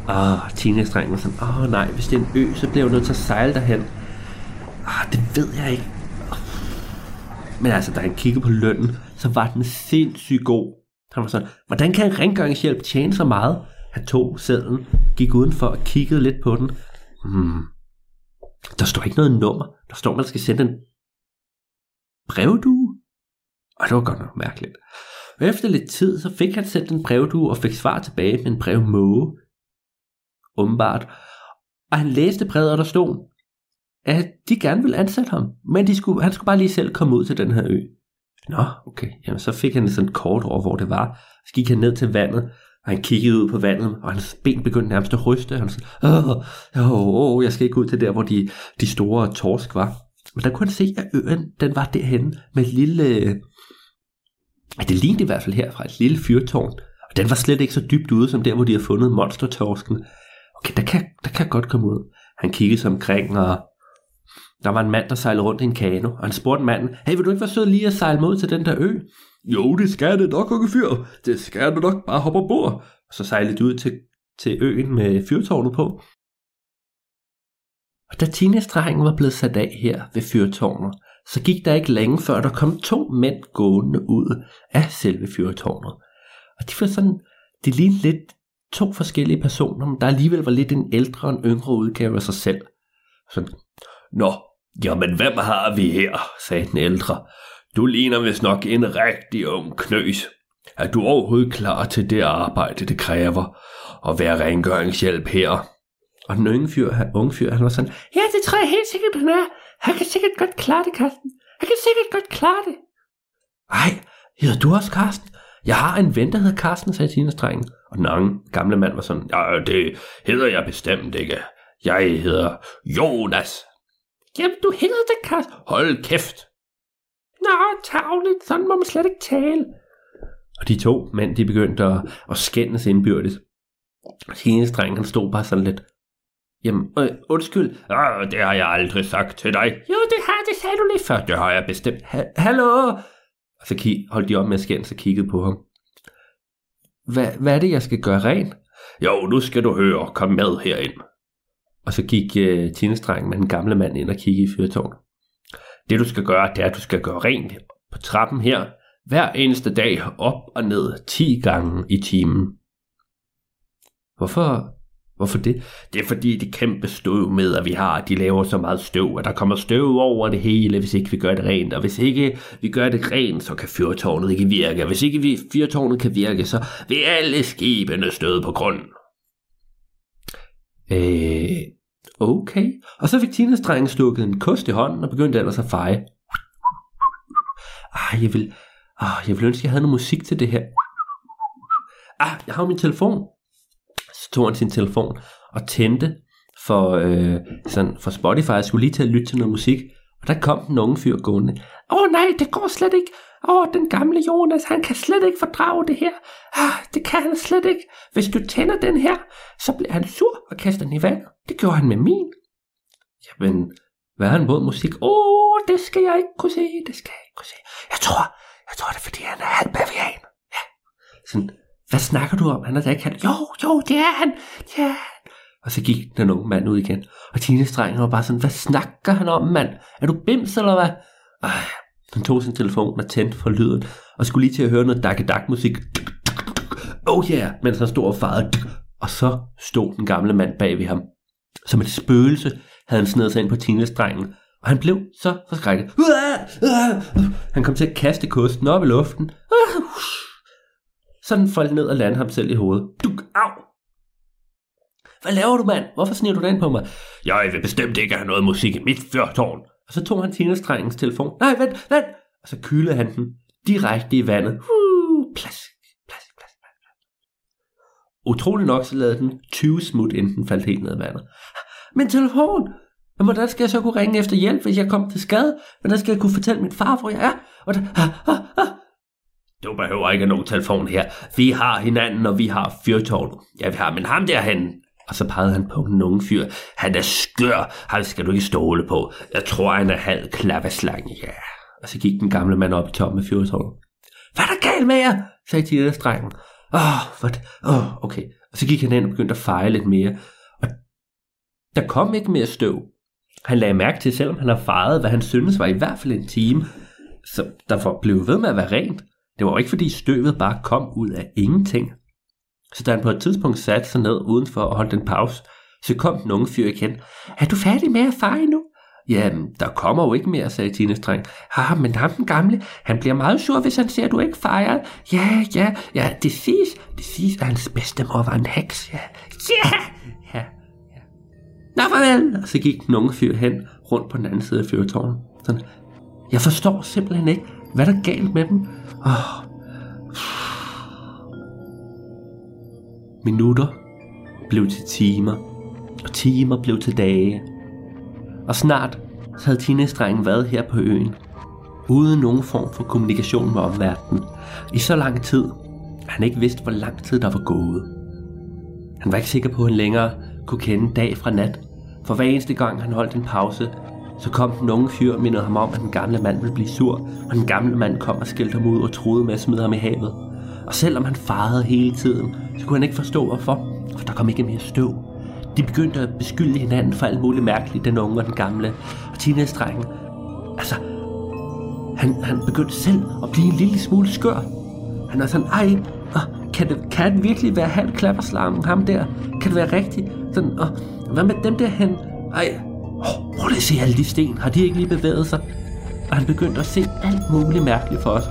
B: Og teenage var sådan, åh oh, nej, hvis det er en ø, så bliver jeg nødt til at sejle derhen. Ah, det ved jeg ikke. Men altså, da han kiggede på lønnen, så var den sindssygt god. Han var sådan, hvordan kan en rengøringshjælp tjene så meget? Han tog sædlen, gik udenfor og kiggede lidt på den. Hmm. Der står ikke noget nummer. Der står, at man skal sende en brevdue. Og det var godt nok mærkeligt. Og efter lidt tid, så fik han sendt en brevdue og fik svar tilbage med en brevmåge. Umbart. Og han læste brevet, og der stod, at de gerne ville ansætte ham, men de skulle, han skulle bare lige selv komme ud til den her ø. Nå, okay. Jamen, så fik han sådan et kort over, hvor det var. Så gik han ned til vandet, og han kiggede ud på vandet, og hans ben begyndte nærmest at ryste. Han sagde, åh, åh, åh, jeg skal ikke ud til der, hvor de, de store torsk var. Men der kunne han se, at øen, den var derhen med et lille... Det lignede i hvert fald her fra et lille fyrtårn. Og den var slet ikke så dybt ude, som der, hvor de har fundet monstertorsken. Okay, der kan, der kan godt komme ud. Han kiggede sig omkring, og der var en mand, der sejlede rundt i en kano, og han spurgte manden, hey, vil du ikke være sød lige at sejle mod til den der ø? Jo, det skal det nok, unge fyr. Det skal du nok bare hoppe ombord. Og så sejlede de ud til, til øen med fyrtårnet på. Og da teenage var blevet sat af her ved fyrtårnet, så gik der ikke længe før der kom to mænd gående ud af selve fyrtårnet. Og de var sådan, de lignede lidt to forskellige personer, men der alligevel var lidt en ældre og en yngre udgave af sig selv. Sådan, Nå, jamen hvem har vi her, sagde den ældre. Du ligner vist nok en rigtig ung knøs. Er du overhovedet klar til det arbejde, det kræver at være rengøringshjælp her? Og den unge fyr, unge fyr, han var sådan, ja, det tror jeg helt sikkert, han er. Han kan sikkert godt klare det, Karsten. Han kan sikkert godt klare det. Ej, hedder du også Karsten? Jeg har en ven, der hedder Karsten, sagde teenestrengen. Og den unge, gamle mand var sådan, ja, det hedder jeg bestemt ikke. Jeg hedder Jonas. Jamen, du hedder det, Karsten. Hold kæft. Nå, tavligt, sådan må man slet ikke tale. Og de to mænd, de begyndte at, at skændes indbyrdes. Hendes dreng, han stod bare sådan lidt, Jamen, øh, undskyld. Øh, det har jeg aldrig sagt til dig. Jo, det har det sagde du lige før. Det har jeg bestemt. Ha- Hallo? Og så kig, holdt de op med at skændes og kiggede på ham. Hvad, hvad er det, jeg skal gøre rent? Jo, nu skal du høre. Kom med herind. Og så gik øh, tjenestrengen med den gamle mand ind og kiggede i fyrtårnet. Det du skal gøre, det er, at du skal gøre rent på trappen her, hver eneste dag op og ned 10 gange i timen. Hvorfor, hvorfor det? Det er fordi det kæmpe støv med, at vi har, de laver så meget støv, at der kommer støv over det hele, hvis ikke vi gør det rent. Og hvis ikke vi gør det rent, så kan fyrtårnet ikke virke. Og hvis ikke vi, fyrtårnet kan virke, så vil alle skibene støde på grunden. Øh, okay. Og så fik Tina stukket en kost i hånden og begyndte ellers at feje. Ah, jeg vil, ah, jeg vil ønske, at jeg havde noget musik til det her. Ah, jeg har min telefon. Så tog han sin telefon og tændte for, øh, sådan, for Spotify. Jeg skulle lige til at lytte til noget musik. Og der kom den unge fyr gående. Åh oh, nej, det går slet ikke. Åh, oh, den gamle Jonas, han kan slet ikke fordrage det her. Ah, det kan han slet ikke. Hvis du tænder den her, så bliver han sur og kaster den i vand. Det gjorde han med min. Jamen, hvad er han mod musik? Åh, oh, det skal jeg ikke kunne se, det skal jeg ikke kunne se. Jeg tror, jeg tror det er fordi han er halv bavian. Ja. Sådan, hvad snakker du om? Han er da ikke halv. Jo, jo, det er han. Det er han. Og så gik den unge mand ud igen. Og Tines dreng var bare sådan, hvad snakker han om, mand? Er du bims, eller hvad? Ej, han tog sin telefon og tændte for lyden, og skulle lige til at høre noget dak dak musik. Oh yeah, mens han stod og farede. Og så stod den gamle mand bag ved ham. Som et spøgelse havde han snedet sig ind på Tines og han blev så forskrækket. Han kom til at kaste kosten op i luften. Så den faldt ned og landede ham selv i hovedet. Duk, au! Hvad laver du, mand? Hvorfor sniger du den på mig? Jeg vil bestemt ikke have noget musik i mit fyrtårn. Og så tog han tjenestrengens telefon. Nej, vent, vent! Og så kylede han den direkte i vandet. Uh, plask, plask, plask, plask. Utrolig nok så lavede den 20 smut, inden den faldt helt ned i vandet. Min telefon! Men hvordan skal jeg så kunne ringe efter hjælp, hvis jeg kom til skade? Hvordan skal jeg kunne fortælle min far, hvor jeg er? Og da, ah, ah, ah. Du behøver ikke nogen telefon her. Vi har hinanden, og vi har fyrtårnet. Ja, vi har, men ham derhen, og så pegede han på den unge fyr. Han er skør, han skal du ikke stole på. Jeg tror, han er halv klappeslange, ja. Og så gik den gamle mand op i toppen af fyrtårnet. Hvad er der galt med jer? sagde Tinas drengen. Åh, oh, hvad? Åh, oh, okay. Og så gik han ind og begyndte at feje lidt mere. Og der kom ikke mere støv. Han lagde mærke til, selvom han har fejet, hvad han syntes var i hvert fald en time, så der blev ved med at være rent. Det var jo ikke fordi støvet bare kom ud af ingenting. Så da han på et tidspunkt satte sig ned udenfor og holdt en pause, så kom den unge fyr igen. Er du færdig med at feje nu? Jamen, der kommer jo ikke mere, sagde Tines dreng. Ah, men ham den gamle, han bliver meget sur, hvis han ser, at du ikke fejrer. Ja, ja, ja, det siges, det siges, at hans bedstemor var en heks. Ja, ja, ja, ja. Nå, farvel! Og så gik den unge fyr hen rundt på den anden side af fyrtårnet. Sådan, jeg forstår simpelthen ikke, hvad der er galt med dem. Åh, Minutter blev til timer, og timer blev til dage. Og snart så havde teenage været her på øen, uden nogen form for kommunikation med omverdenen, i så lang tid, at han ikke vidste, hvor lang tid der var gået. Han var ikke sikker på, at han længere kunne kende dag fra nat, for hver eneste gang han holdt en pause, så kom den unge fyr og mindede ham om, at den gamle mand ville blive sur, og den gamle mand kom og skældte ham ud og troede med at smide ham i havet. Og selvom han farede hele tiden, så kunne han ikke forstå hvorfor, for der kom ikke mere støv. De begyndte at beskylde hinanden for alt muligt mærkeligt, den unge og den gamle. Og teenage-drengen, altså, han, han begyndte selv at blive en lille smule skør. Han er sådan, ej, kan det, kan det virkelig være halv klapperslangen, ham der? Kan det være rigtigt? Sådan, og hvad med dem der hen? Ej, oh, prøv lige at se alle de sten. Har de ikke lige bevæget sig? Og han begyndte at se alt muligt mærkeligt for os.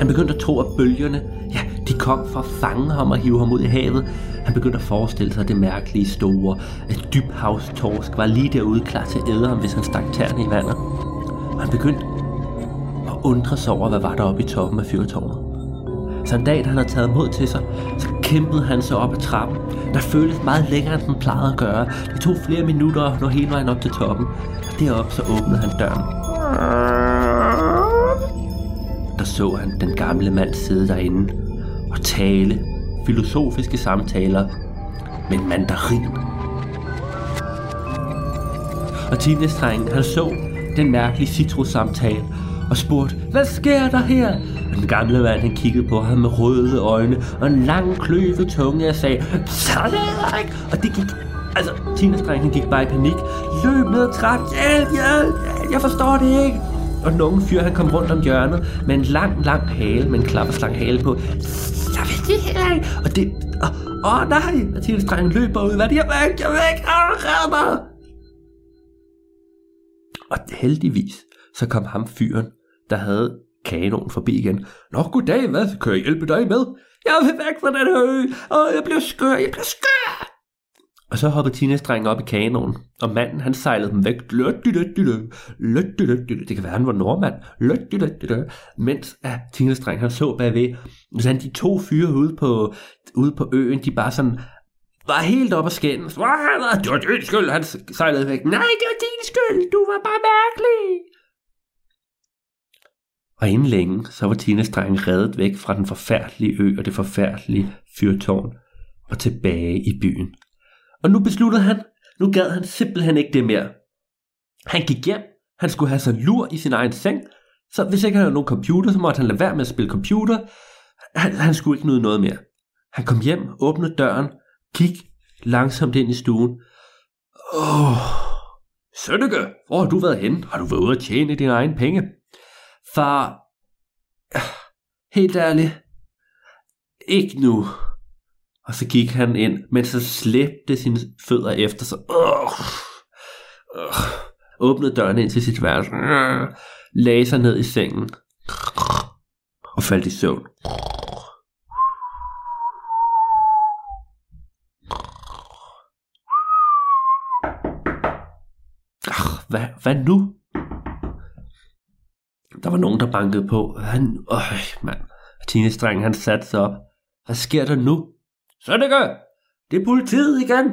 B: Han begyndte at tro, at bølgerne, ja, de kom for at fange ham og hive ham ud i havet. Han begyndte at forestille sig det mærkelige store, at dybhavstorsk var lige derude klar til at æde ham, hvis han stak tæerne i vandet. Og han begyndte at undre sig over, hvad var der oppe i toppen af fyrtårnet. Så en dag, da han havde taget mod til sig, så kæmpede han sig op ad trappen. Der føltes meget længere, end den plejede at gøre. Det tog flere minutter at nå hele vejen op til toppen. Og deroppe så åbnede han døren der så han den gamle mand sidde derinde og tale filosofiske samtaler med en mandarin. Og teenage han så den mærkelige citrussamtale og spurgte, hvad sker der her? Og den gamle mand, han kiggede på ham med røde øjne og en lang kløve tunge og sagde, sådan ikke. Og det gik, altså, teenage han gik bare i panik. Løb ned ad trappen, hjælp, hjælp, jeg forstår det ikke og den unge fyr, han kom rundt om hjørnet med en lang, lang hale, med en klapperslang hale på. Jeg vil det heller ikke. Og det... Åh, oh, oh, nej! Mathildes dreng løber ud. Hvad er det? Jeg væk! Jeg væk! Åh, oh, mig! Og heldigvis, så kom ham fyren, der havde kanonen forbi igen. Nå, goddag, hvad? Kan jeg hjælpe dig med? Jeg vil væk fra den her ø. Åh, jeg bliver skør, jeg bliver skør. Og så hoppede teenage op i kanonen, og manden han sejlede dem væk. Det kan være, han var nordmand. Mens at teenage han så bagved, så han de to fyre ude på, ude på øen, de bare sådan var helt op og skændes. Det var din skyld, han sejlede væk. Nej, det var din skyld, du var bare mærkelig. Og inden længe, så var teenage reddet væk fra den forfærdelige ø og det forfærdelige fyrtårn og tilbage i byen. Og nu besluttede han, nu gad han simpelthen ikke det mere. Han gik hjem, han skulle have sig lur i sin egen seng, så hvis ikke han havde nogen computer, så måtte han lade være med at spille computer. Han, han skulle ikke nyde noget mere. Han kom hjem, åbnede døren, gik langsomt ind i stuen. Åh, Sønneke, hvor har du været hen? Har du været ude at tjene dine egne penge? Far, helt ærligt, ikke nu. Og så gik han ind, men så slæbte sine fødder efter sig. Øh, øh, åbnede døren ind til sit værelse. Øh, lagde sig ned i sengen. Og faldt i søvn. Ach, hvad, hvad nu? Der var nogen, der bankede på. Han, øj, mand. Teenage-drengen, han satte sig op. Hvad sker der nu? Så det gør. Det er politiet igen.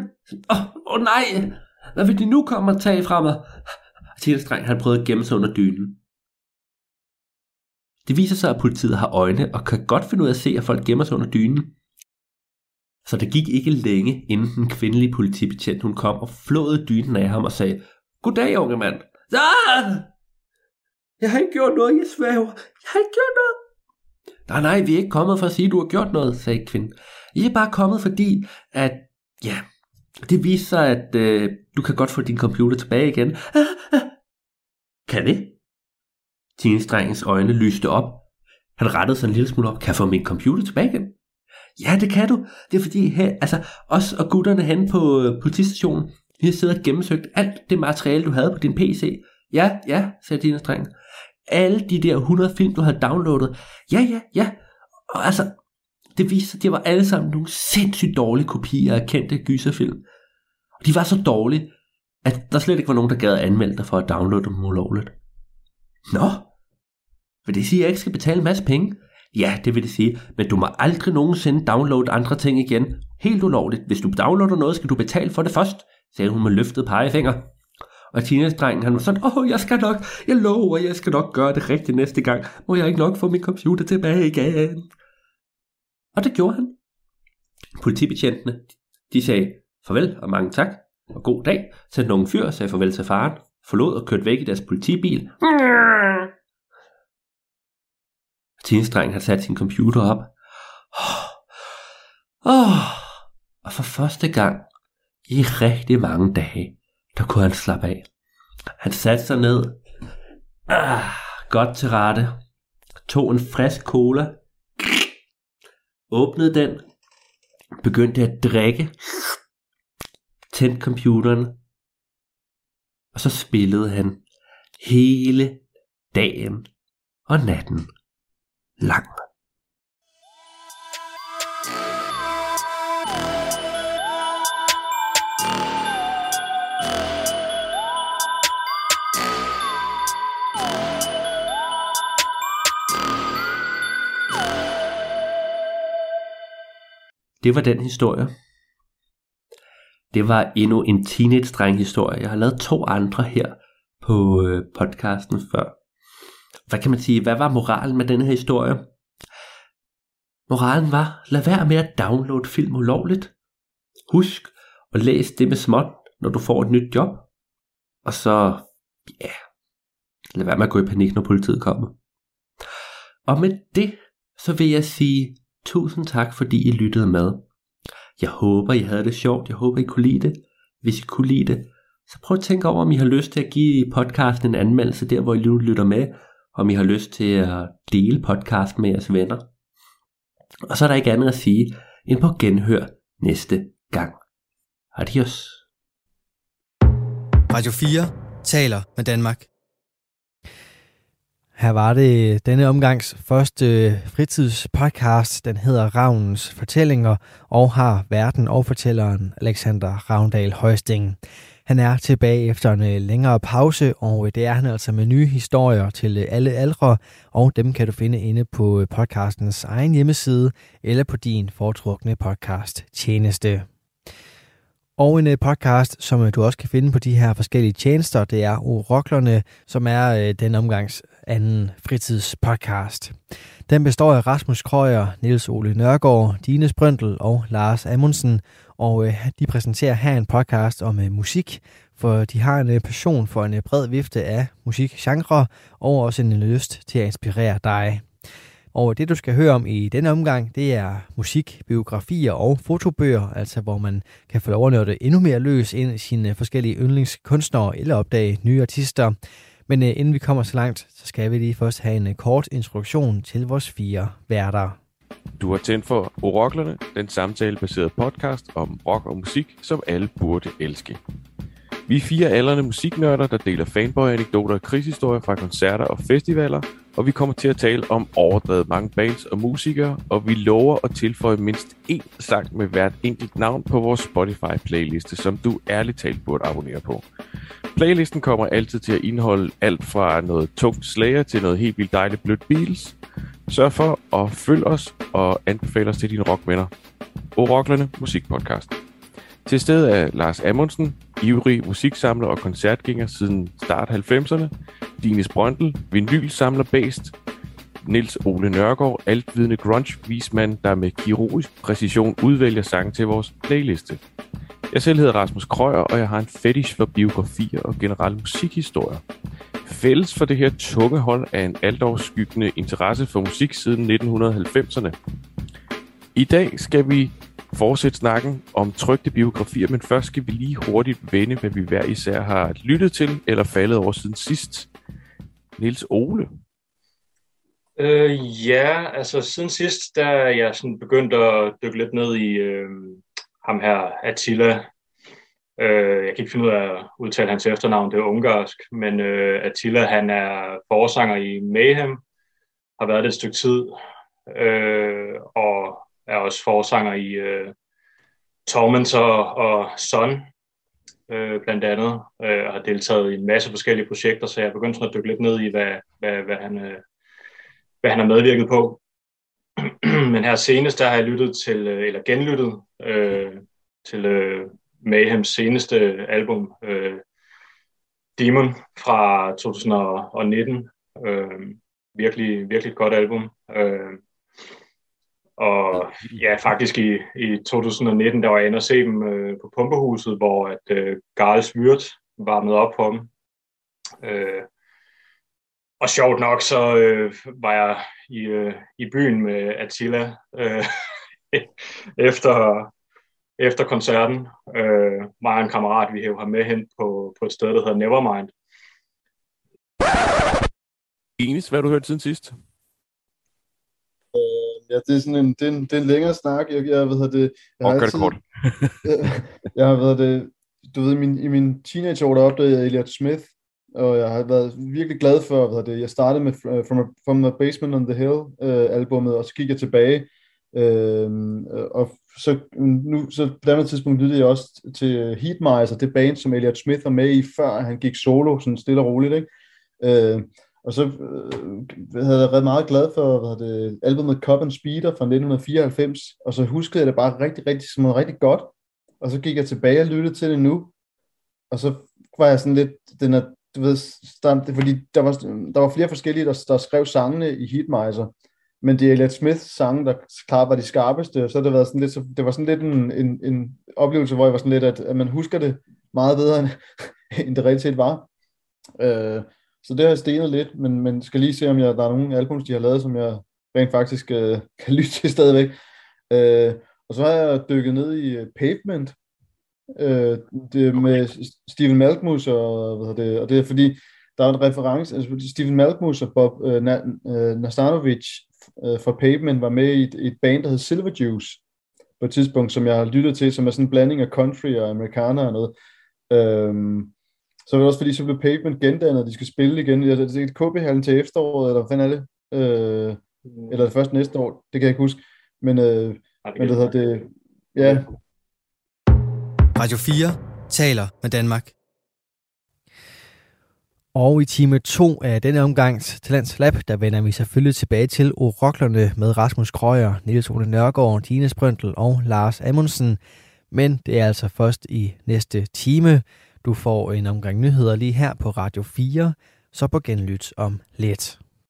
B: Åh, oh, oh, nej. Hvad vil de nu komme og tage fra mig? Teenage-drengen, han prøvede at gemme sig under dynen. Det viser sig, at politiet har øjne og kan godt finde ud af at se, at folk gemmer sig under dynen. Så det gik ikke længe, inden den kvindelige politibetjent hun kom og flåede dynen af ham og sagde, Goddag, unge mand. Ah! Jeg har ikke gjort noget, jeg svæver. Jeg har ikke gjort noget. Nej, nej, vi er ikke kommet for at sige, at du har gjort noget, sagde kvinden. I er bare kommet fordi, at ja, det viser sig, at øh, du kan godt få din computer tilbage igen. Ah, ah. Kan det? Teenage-drengens øjne lyste op. Han rettede sig en lille smule op. Kan jeg få min computer tilbage igen? Ja, det kan du. Det er fordi, her, altså, os og gutterne hen på øh, politistationen, vi har siddet og gennemsøgt alt det materiale, du havde på din PC. Ja, ja, sagde teenage-drengen alle de der 100 film, du havde downloadet. Ja, ja, ja. Og altså, det viste sig, at det var alle sammen nogle sindssygt dårlige kopier af kendte gyserfilm. Og de var så dårlige, at der slet ikke var nogen, der gad at anmelde dig for at downloade dem ulovligt. Nå, vil det sige, at jeg ikke skal betale en masse penge? Ja, det vil det sige, men du må aldrig nogensinde downloade andre ting igen. Helt ulovligt. Hvis du downloader noget, skal du betale for det først, sagde hun med løftet pegefinger. Og teenage-drengen, han var sådan, åh, jeg skal nok, jeg lover, jeg skal nok gøre det rigtigt næste gang. Må jeg ikke nok få min computer tilbage igen? Og det gjorde han. Politibetjentene, de sagde farvel og mange tak, og god dag, til nogle fyr sagde farvel til faren, forlod og kørte væk i deres politibil. Teenage-drengen havde sat sin computer op. Oh, og for første gang i rigtig mange dage, der kunne han slappe af. Han satte sig ned, ah, godt til rette, tog en frisk cola, åbnede den, begyndte at drikke, tændte computeren, og så spillede han hele dagen og natten lang. Det var den historie. Det var endnu en teenage-dreng historie. Jeg har lavet to andre her på øh, podcasten før. Hvad kan man sige? Hvad var moralen med denne her historie? Moralen var, lad være med at downloade film ulovligt. Husk at læse det med småt, når du får et nyt job. Og så, ja, yeah, lad være med at gå i panik, når politiet kommer. Og med det, så vil jeg sige Tusind tak, fordi I lyttede med. Jeg håber, I havde det sjovt. Jeg håber, I kunne lide det. Hvis I kunne lide det, så prøv at tænke over, om I har lyst til at give podcasten en anmeldelse der, hvor I nu lytter med. Om I har lyst til at dele podcasten med jeres venner. Og så er der ikke andet at sige, end på genhør næste gang. Adios.
A: Radio 4 taler med Danmark. Her var det denne omgangs første øh, fritidspodcast. Den hedder Ravnens Fortællinger og har verden og fortælleren Alexander Ravndal Højsting. Han er tilbage efter en øh, længere pause, og øh, det er han altså med nye historier til alle aldre, og dem kan du finde inde på podcastens egen hjemmeside eller på din foretrukne podcast tjeneste. Og en podcast, som du også kan finde på de her forskellige tjenester, det er Oroklerne, som er den omgangs anden fritidspodcast. Den består af Rasmus Krøyer, Niels Ole Nørgaard, Dine Sprøntel og Lars Amundsen, og øh, de præsenterer her en podcast om øh, musik, for de har en øh, passion for en bred vifte af musikgenre, og også en lyst til at inspirere dig. Og det, du skal høre om i denne omgang, det er musik, biografier og fotobøger, altså hvor man kan få lov at det endnu mere løs ind i sine forskellige yndlingskunstnere eller opdage nye artister. Men øh, inden vi kommer så langt, så skal vi lige først have en øh, kort introduktion til vores fire værter.
D: Du har tændt for Oroklerne, den samtalebaserede podcast om rock og musik, som alle burde elske. Vi er fire aldrende musiknørder, der deler fanboy-anekdoter og krigshistorier fra koncerter og festivaler, og vi kommer til at tale om overdrevet mange bands og musikere, og vi lover at tilføje mindst én sang med hvert enkelt navn på vores Spotify-playliste, som du ærligt talt burde abonnere på. Playlisten kommer altid til at indeholde alt fra noget tungt slager til noget helt vildt dejligt blødt Beatles. Sørg for at følge os og anbefale os til dine rockvenner. O Rocklerne Musikpodcast. Til stede er Lars Amundsen, ivrig musiksamler og koncertgænger siden start 90'erne, Dines Brøndel, vinylsamler based, Nils Ole Nørgaard, altvidende grunge-vismand, der med kirurgisk præcision udvælger sange til vores playliste. Jeg selv hedder Rasmus Krøyer, og jeg har en fetish for biografier og generelle musikhistorier. Fælles for det her tunge hold er en altoverskyggende interesse for musik siden 1990'erne. I dag skal vi fortsætte snakken om trygte biografier, men først skal vi lige hurtigt vende, hvad vi hver især har lyttet til eller faldet over siden sidst. Nils Ole?
E: Øh, ja, altså siden sidst, der er jeg sådan begyndt at dykke lidt ned i øh, ham her, Attila. Øh, jeg kan ikke finde ud af at udtale hans efternavn, det er ungarsk, men øh, Attila, han er forsanger i Mayhem, har været det et stykke tid, øh, og er også forsanger i øh, Tormentor og Son, øh, blandt andet, øh, og har deltaget i en masse forskellige projekter, så jeg er begyndt sådan at dykke lidt ned i, hvad, hvad, hvad, han, øh, hvad han har medvirket på. Men her senest, der har jeg lyttet til, øh, eller genlyttet øh, til øh, Mayhems seneste album, øh, Demon fra 2019. Øh, virkelig, virkelig et godt album. Øh, og ja, faktisk i, i 2019, der var jeg inde og se dem øh, på Pumpehuset, hvor at øh, Garls Myrt varmede op på dem. Øh, og sjovt nok, så øh, var jeg i, øh, i byen med Attila øh, efter, efter koncerten. Øh, mig og en kammerat, vi hævde ham med hen på, på et sted, der hedder Nevermind.
D: Ines, hvad har du hørt siden sidst?
F: Ja, det er sådan en, det er en, det er en længere snak. Jeg, jeg ved det.
D: Jeg har, altid, kort.
F: jeg, jeg har været det, du ved, i min, i min teenageår, der opdagede jeg Elliot Smith, og jeg har været virkelig glad for, hvad det, jeg startede med From, a, From the Basement on the Hill uh, albumet, og så gik jeg tilbage, uh, og så, nu, så på det tidspunkt lyttede jeg også til Heatmiser, det band, som Elliot Smith var med i, før han gik solo, sådan stille og roligt, ikke? Uh, og så øh, havde jeg været meget glad for hvad det, albumet Cup and Speeder fra 1994, og så huskede jeg det bare rigtig, rigtig, som rigtig godt. Og så gik jeg tilbage og lyttede til det nu, og så var jeg sådan lidt, den er, du ved, der, fordi der var, der var flere forskellige, der, der skrev sangene i Heatmiser, men det er Elliot Smiths sange, der klart var de skarpeste, og så har det været sådan lidt, så det var sådan lidt en, en, en oplevelse, hvor jeg var sådan lidt, at, at man husker det meget bedre, end, end det reelt set var. Øh, så det har jeg stenet lidt, men, men skal lige se, om jeg, der er nogle albums, de har lavet, som jeg rent faktisk øh, kan lytte til stadigvæk. Øh, og så har jeg dykket ned i øh, Pavement, øh, det med Steven Malkmus, og, hvad det, og det er fordi, der er en reference, altså Steven Malkmus og Bob øh, øh, Nastanovic øh, fra Pavement var med i et, et band, der hed Silver Juice, på et tidspunkt, som jeg har lyttet til, som er sådan en blanding af country og amerikaner og noget. Øh, så er det også fordi, så bliver Pavement gendannet, og de skal spille igen. Jeg det er KB-hallen til efteråret, eller hvad er det? Øh, mm. eller det først næste år, det kan jeg ikke huske. Men, øh, men det hedder det, ja.
A: Radio 4 taler med Danmark. Og i time 2 af denne omgangs Talents Lab, der vender vi selvfølgelig tilbage til Oroklerne med Rasmus Krøyer, Niels Ole Nørgaard, Dine Sprøntel og Lars Amundsen. Men det er altså først i næste time. Du får en omgang nyheder lige her på Radio 4, så på genlyt om lidt.